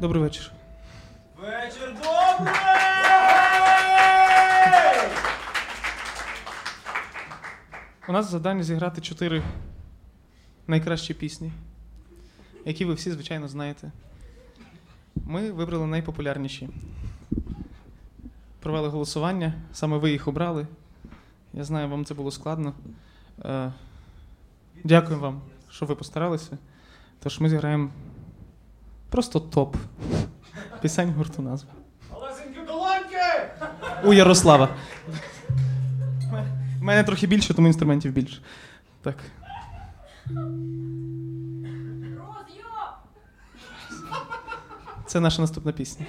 [SPEAKER 8] Добрий вечір.
[SPEAKER 3] Вечір добрий!
[SPEAKER 8] У нас завдання зіграти чотири найкращі пісні, які ви всі, звичайно, знаєте. Ми вибрали найпопулярніші. Провели голосування, саме ви їх обрали. Я знаю, вам це було складно. Е, Дякую вам, що ви постаралися.
[SPEAKER 9] Тож ми зіграємо просто топ. Пісень гурту назва. У Ярослава. У мене трохи більше, тому інструментів більше. Так. Це наша наступна пісня.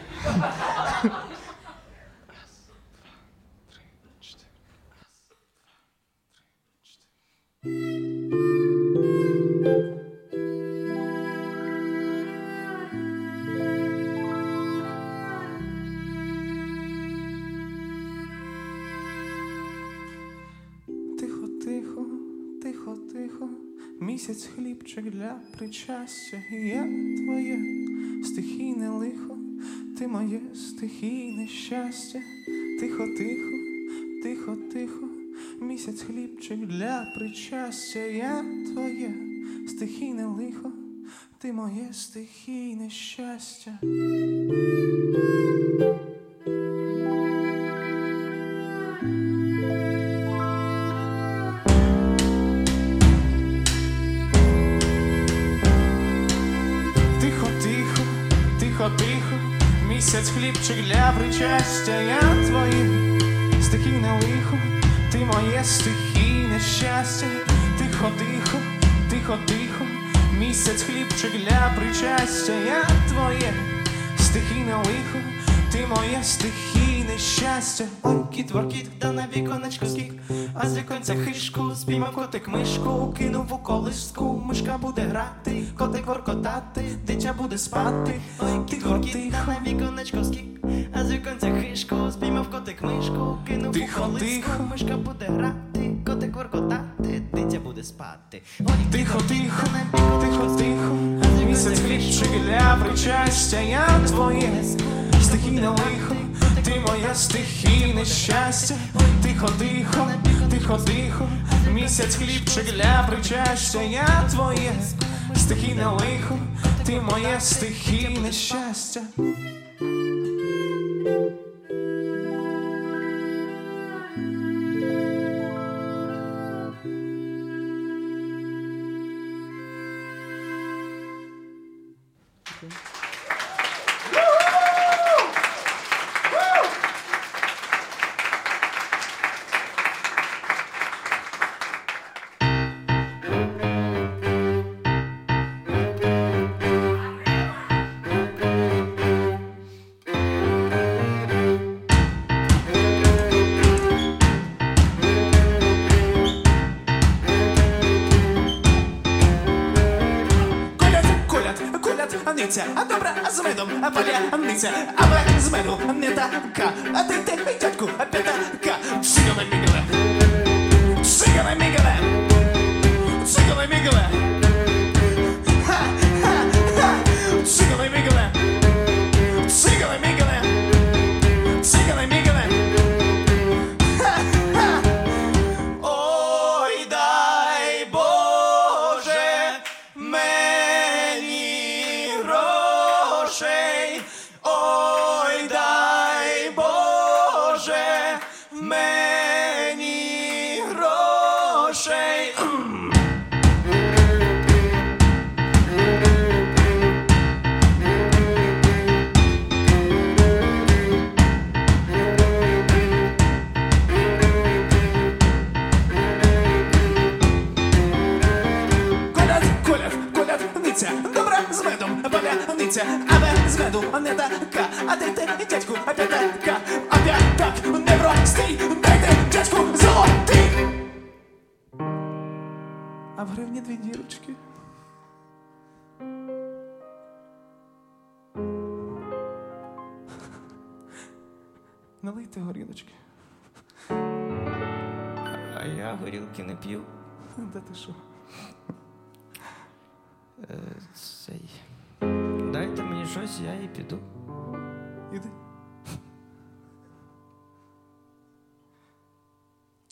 [SPEAKER 9] Хлібчик для причастя, я твоє стихійне лихо, ти моє стихійне щастя, тихо, тихо, тихо, тихо, місяць хлібчик для причастя, я твоє стихійне лихо, ти моє стихійне щастя. Для причастя, я твоє стихійне лихо, ти моє стихійне щастя, тихо, тихо, тихо, тихо, місяць хлібчик для причастя, я твоє. Стихійне лихо, ти моє стихійне щастя. Ой, кіт воркіт, да на віконечко скік, а з віконця хишку, спіймав котик мишку, кинув у колиску, мишка буде грати, котик воркотати, дитя буде спати. Ой, кіт воркіт, да на віконечко скік, а з віконця хишку, спіймав котик мишку, кинув у колиску, мишка буде грати, котик воркотати, дитя буде спати. Ой, тихо, тихо, тихо, тихо, місяць хлібчик для причастя, я твоє. стихійне лихо, ти моє стихійне щастя, тихо, тихо, тихо, тихо, місяць хлібчик для причастя, я твоє стихійне лихо, ти моє стихійне щастя.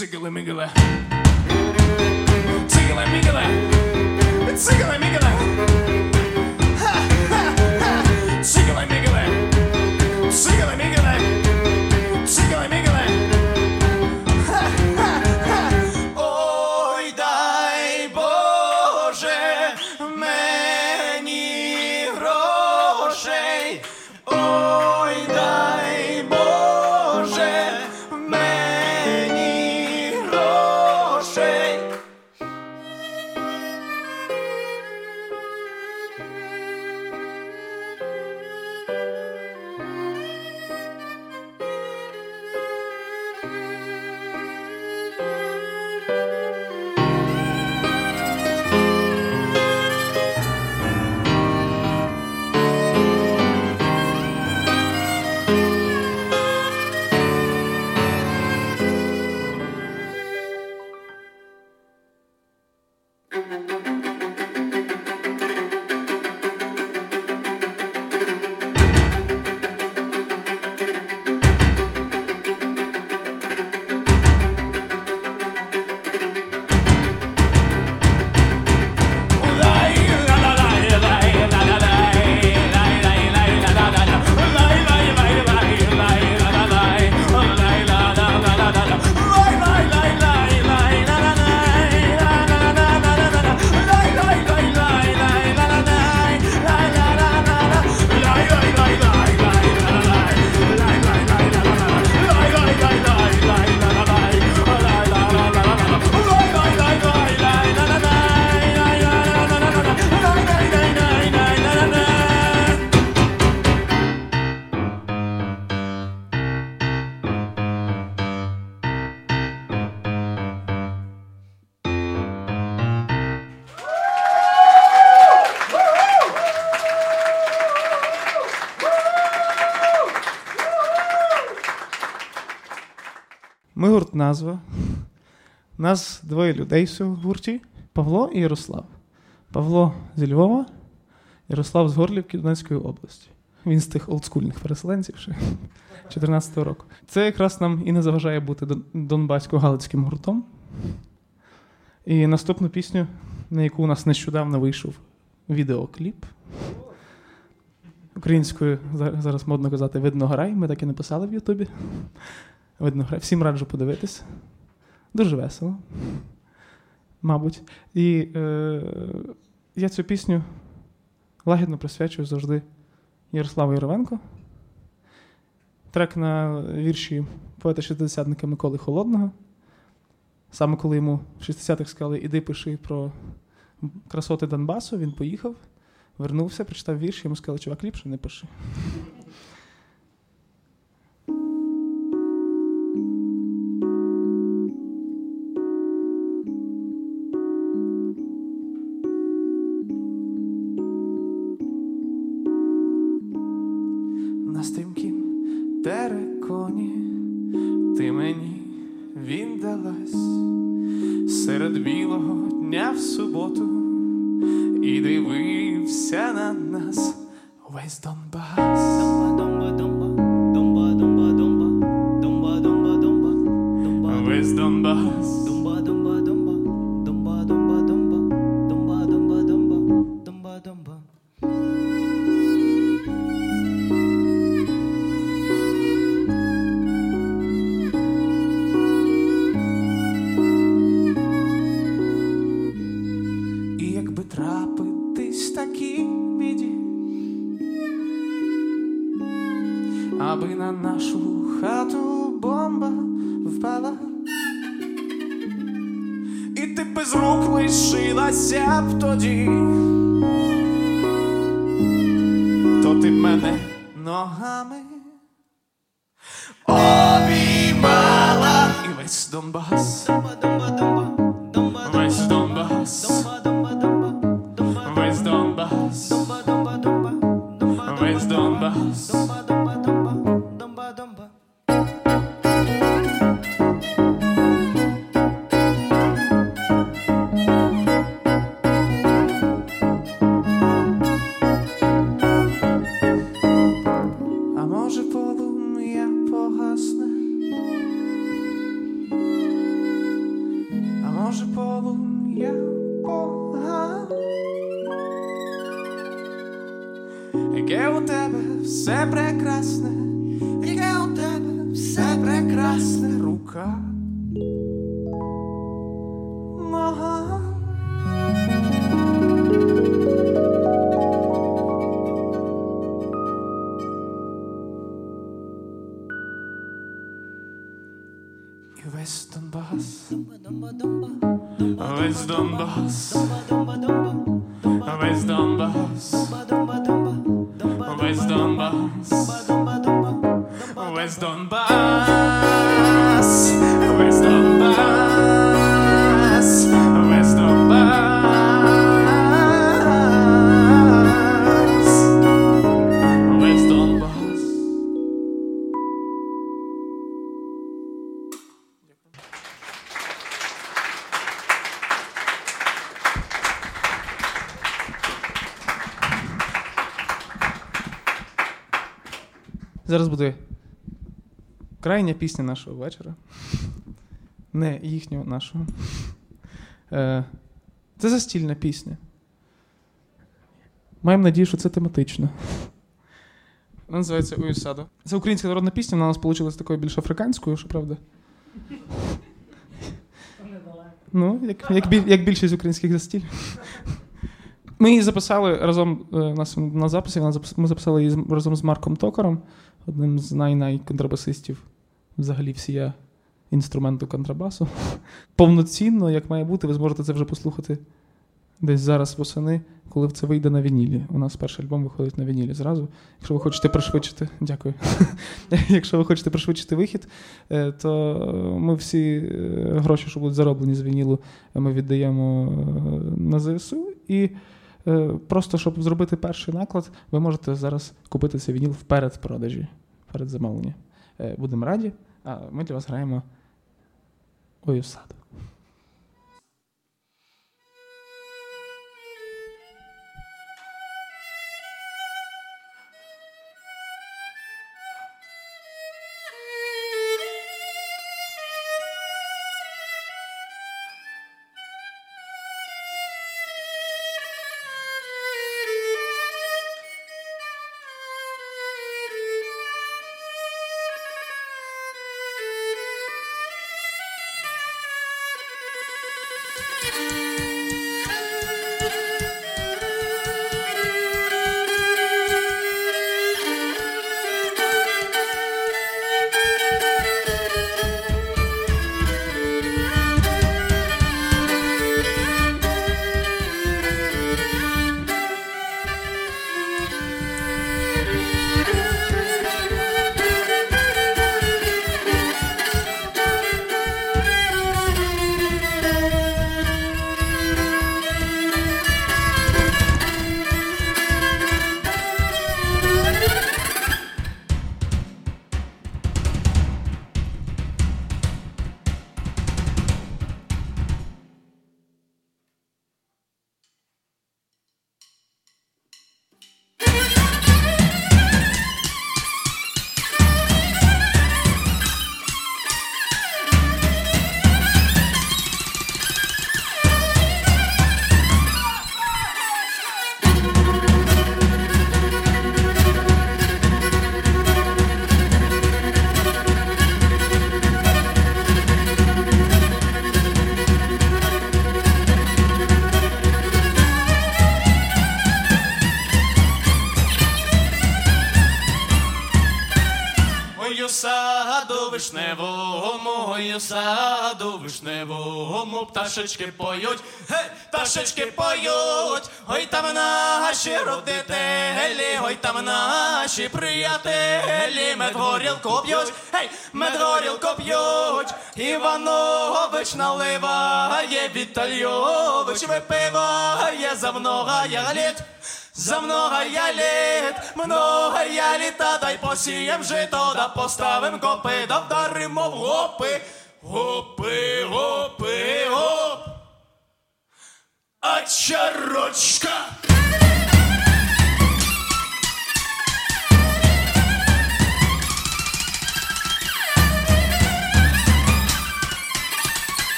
[SPEAKER 9] Sigala mingala. Sigala mingala.
[SPEAKER 8] Sigala mingala. Назва. Нас двоє людей всього в гурті: Павло і Ярослав. Павло зі Львова, Ярослав з Горлівки Донецької області. Він з тих олдскульних переселенців ще *laughs* 14-го року. Це якраз нам і не заважає бути донбасько-галицьким гуртом. І наступну пісню, на яку у нас нещодавно вийшов відеокліп. Українською зараз модно казати видно грай. Ми так і написали в Ютубі. Видно грай. Всім раджу подивитись. Дуже весело. Мабуть. І е, я цю пісню лагідно присвячую завжди Ярославу Яровенко. Трек на вірші поета-шістдесятника Миколи Холодного. Саме коли йому в 60-х сказали, іди пиши про красоти Донбасу, він поїхав, вернувся, прочитав вірш, йому сказали, чувак, ліпше не пиши. Крайня пісня нашого вечора. Не їхнього нашого. Е, Це застільна пісня. Маємо надію, що це тематично. Вона називається Уюсадо. Це українська народна пісня, вона у нас вийшла такою більш африканською, що правда. Ну, як, як, як більшість українських застіль. Ми її записали разом е, у нас на записі. Ми записали її разом з Марком Токаром, одним з най-най контрабасистів взагалі всія інструменту контрабасу. *laughs* Повноцінно, як має бути, ви зможете це вже послухати десь зараз восени, коли це вийде на вінілі. У нас перший альбом виходить на вінілі зразу. Якщо ви хочете пришвидшити, дякую. *laughs* Якщо ви хочете пришвидшити вихід, е, то ми всі е, гроші, що будуть зароблені з вінілу, ми віддаємо е, на ЗСУ. І просто щоб зробити перший наклад, ви можете зараз купити цей вініл в передпродажі, перед замовленням. Е, будемо раді. А ми для вас граємо у саду.
[SPEAKER 9] Пташечки поють, гей, пташечки поють, ой там наші родителі, ой там наші приятелі, медгорілку п'ють, гей, медгорілку п'ють, Іванович наливає, Вітальович випиває. За много я літ. За много я літ, много я літа, дай посієм жито, да поставим копи, да вдаримо в гопи, гопи, гопи, гоп. А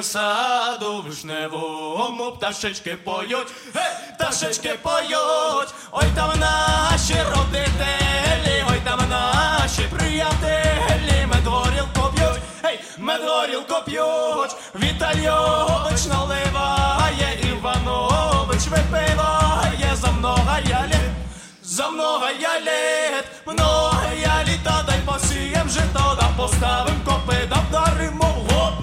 [SPEAKER 9] у саду вишневому, пташечки поють, гей, пташечки поють, ой, там наші родителі, ой, там наші приятелі, медгорілку п'ють, гей, медгорілку п'ють, Вітальович наливає, Іванович випиває, за много я літ, за много я літ, много я літа, дай посієм жито, да поставим копи, да вдаримо в гопи,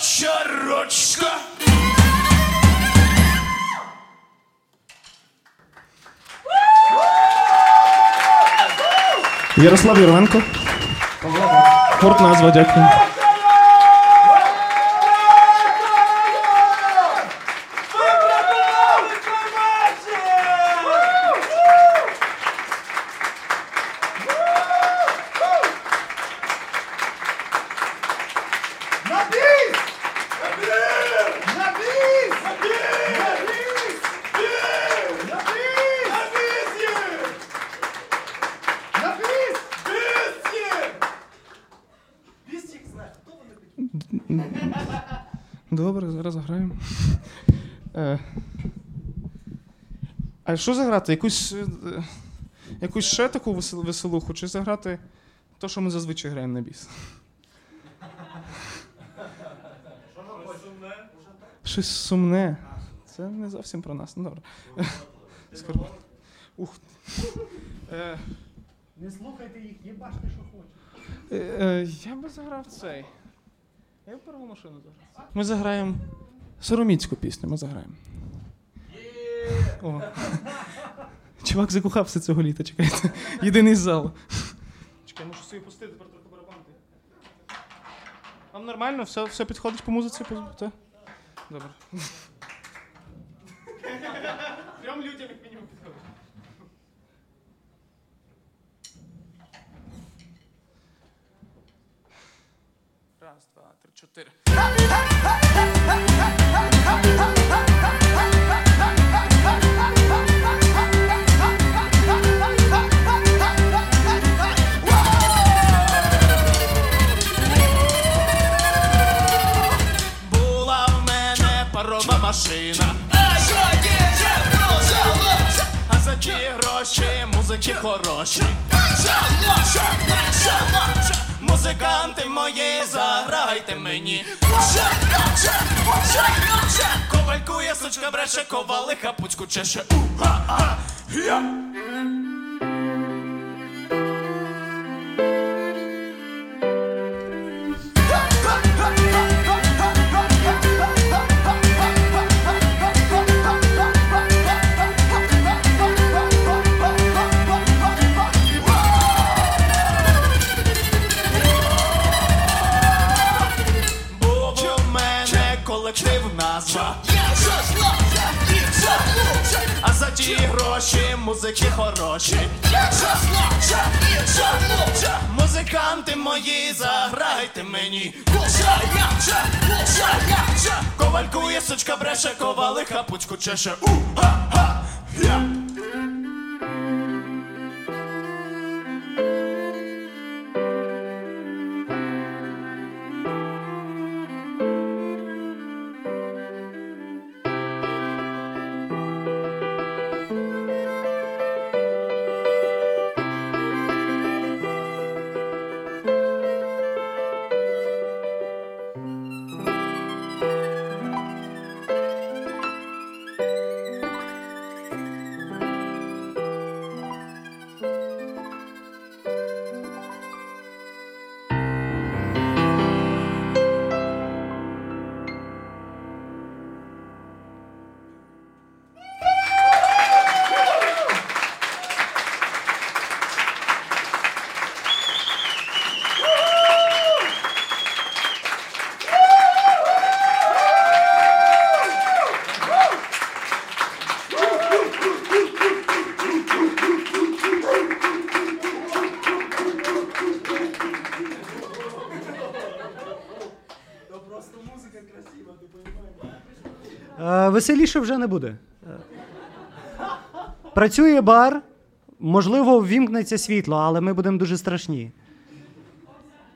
[SPEAKER 9] А чарочка.
[SPEAKER 8] Ярослав Єрвенко. Гурт назва, дякую. Добре, зараз граємо. Е, А що заграти? Якусь, е, якусь ще таку веселуху, чи заграти те, що ми зазвичай граємо на біс? Щось сумне. Це не зовсім про нас. Ну, добре. Скоро. Ух. Е,
[SPEAKER 2] Не слухайте їх, їбаште, що хочете.
[SPEAKER 8] Е, е, Я би заграв цей. Я б перву машину заграв. Ми заграємо сороміцьку пісню, ми заграємо. О. Чувак закохався цього літа, чекайте. Єдиний з залу. Чекай, мушу собі пустити, тепер трохи барабанти. Вам нормально? Все, все підходить по музиці? Та? Добре. Трьом людям як мінімум підходить. Раз, два, три, чотири.
[SPEAKER 9] Музики хороші. Музиканти мої, заграйте мені. Ковалькує, сучка бреше, ковалиха, пуцьку чеше. У-га-га. Ті гроші музики хороші. Музиканти мої, заграйте мені. Ковалькує, сучка бреше, ковалиха, пучку чеше. У-га-га. Я.
[SPEAKER 2] Веселіше вже не буде. Працює бар, можливо, ввімкнеться світло, але ми будемо дуже страшні.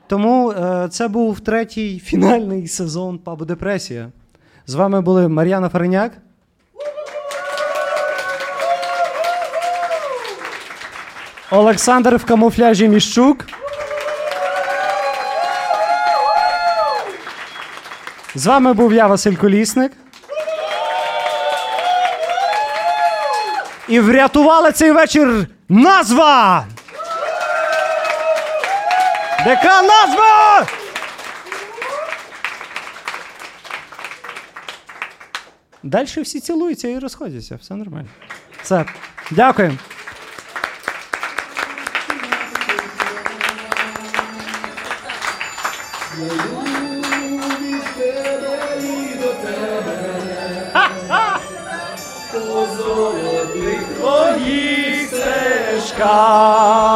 [SPEAKER 2] Тому е, це був третій фінальний сезон Пабу Депресія. З вами були Мар'яна Фареняк. Олександр в камуфляжі Міщук. З вами був я, Василь Колісник. І врятувала цей вечір назва! Яка назва? Далі всі цілуються і розходяться, все нормально. Все. Дякую. sky.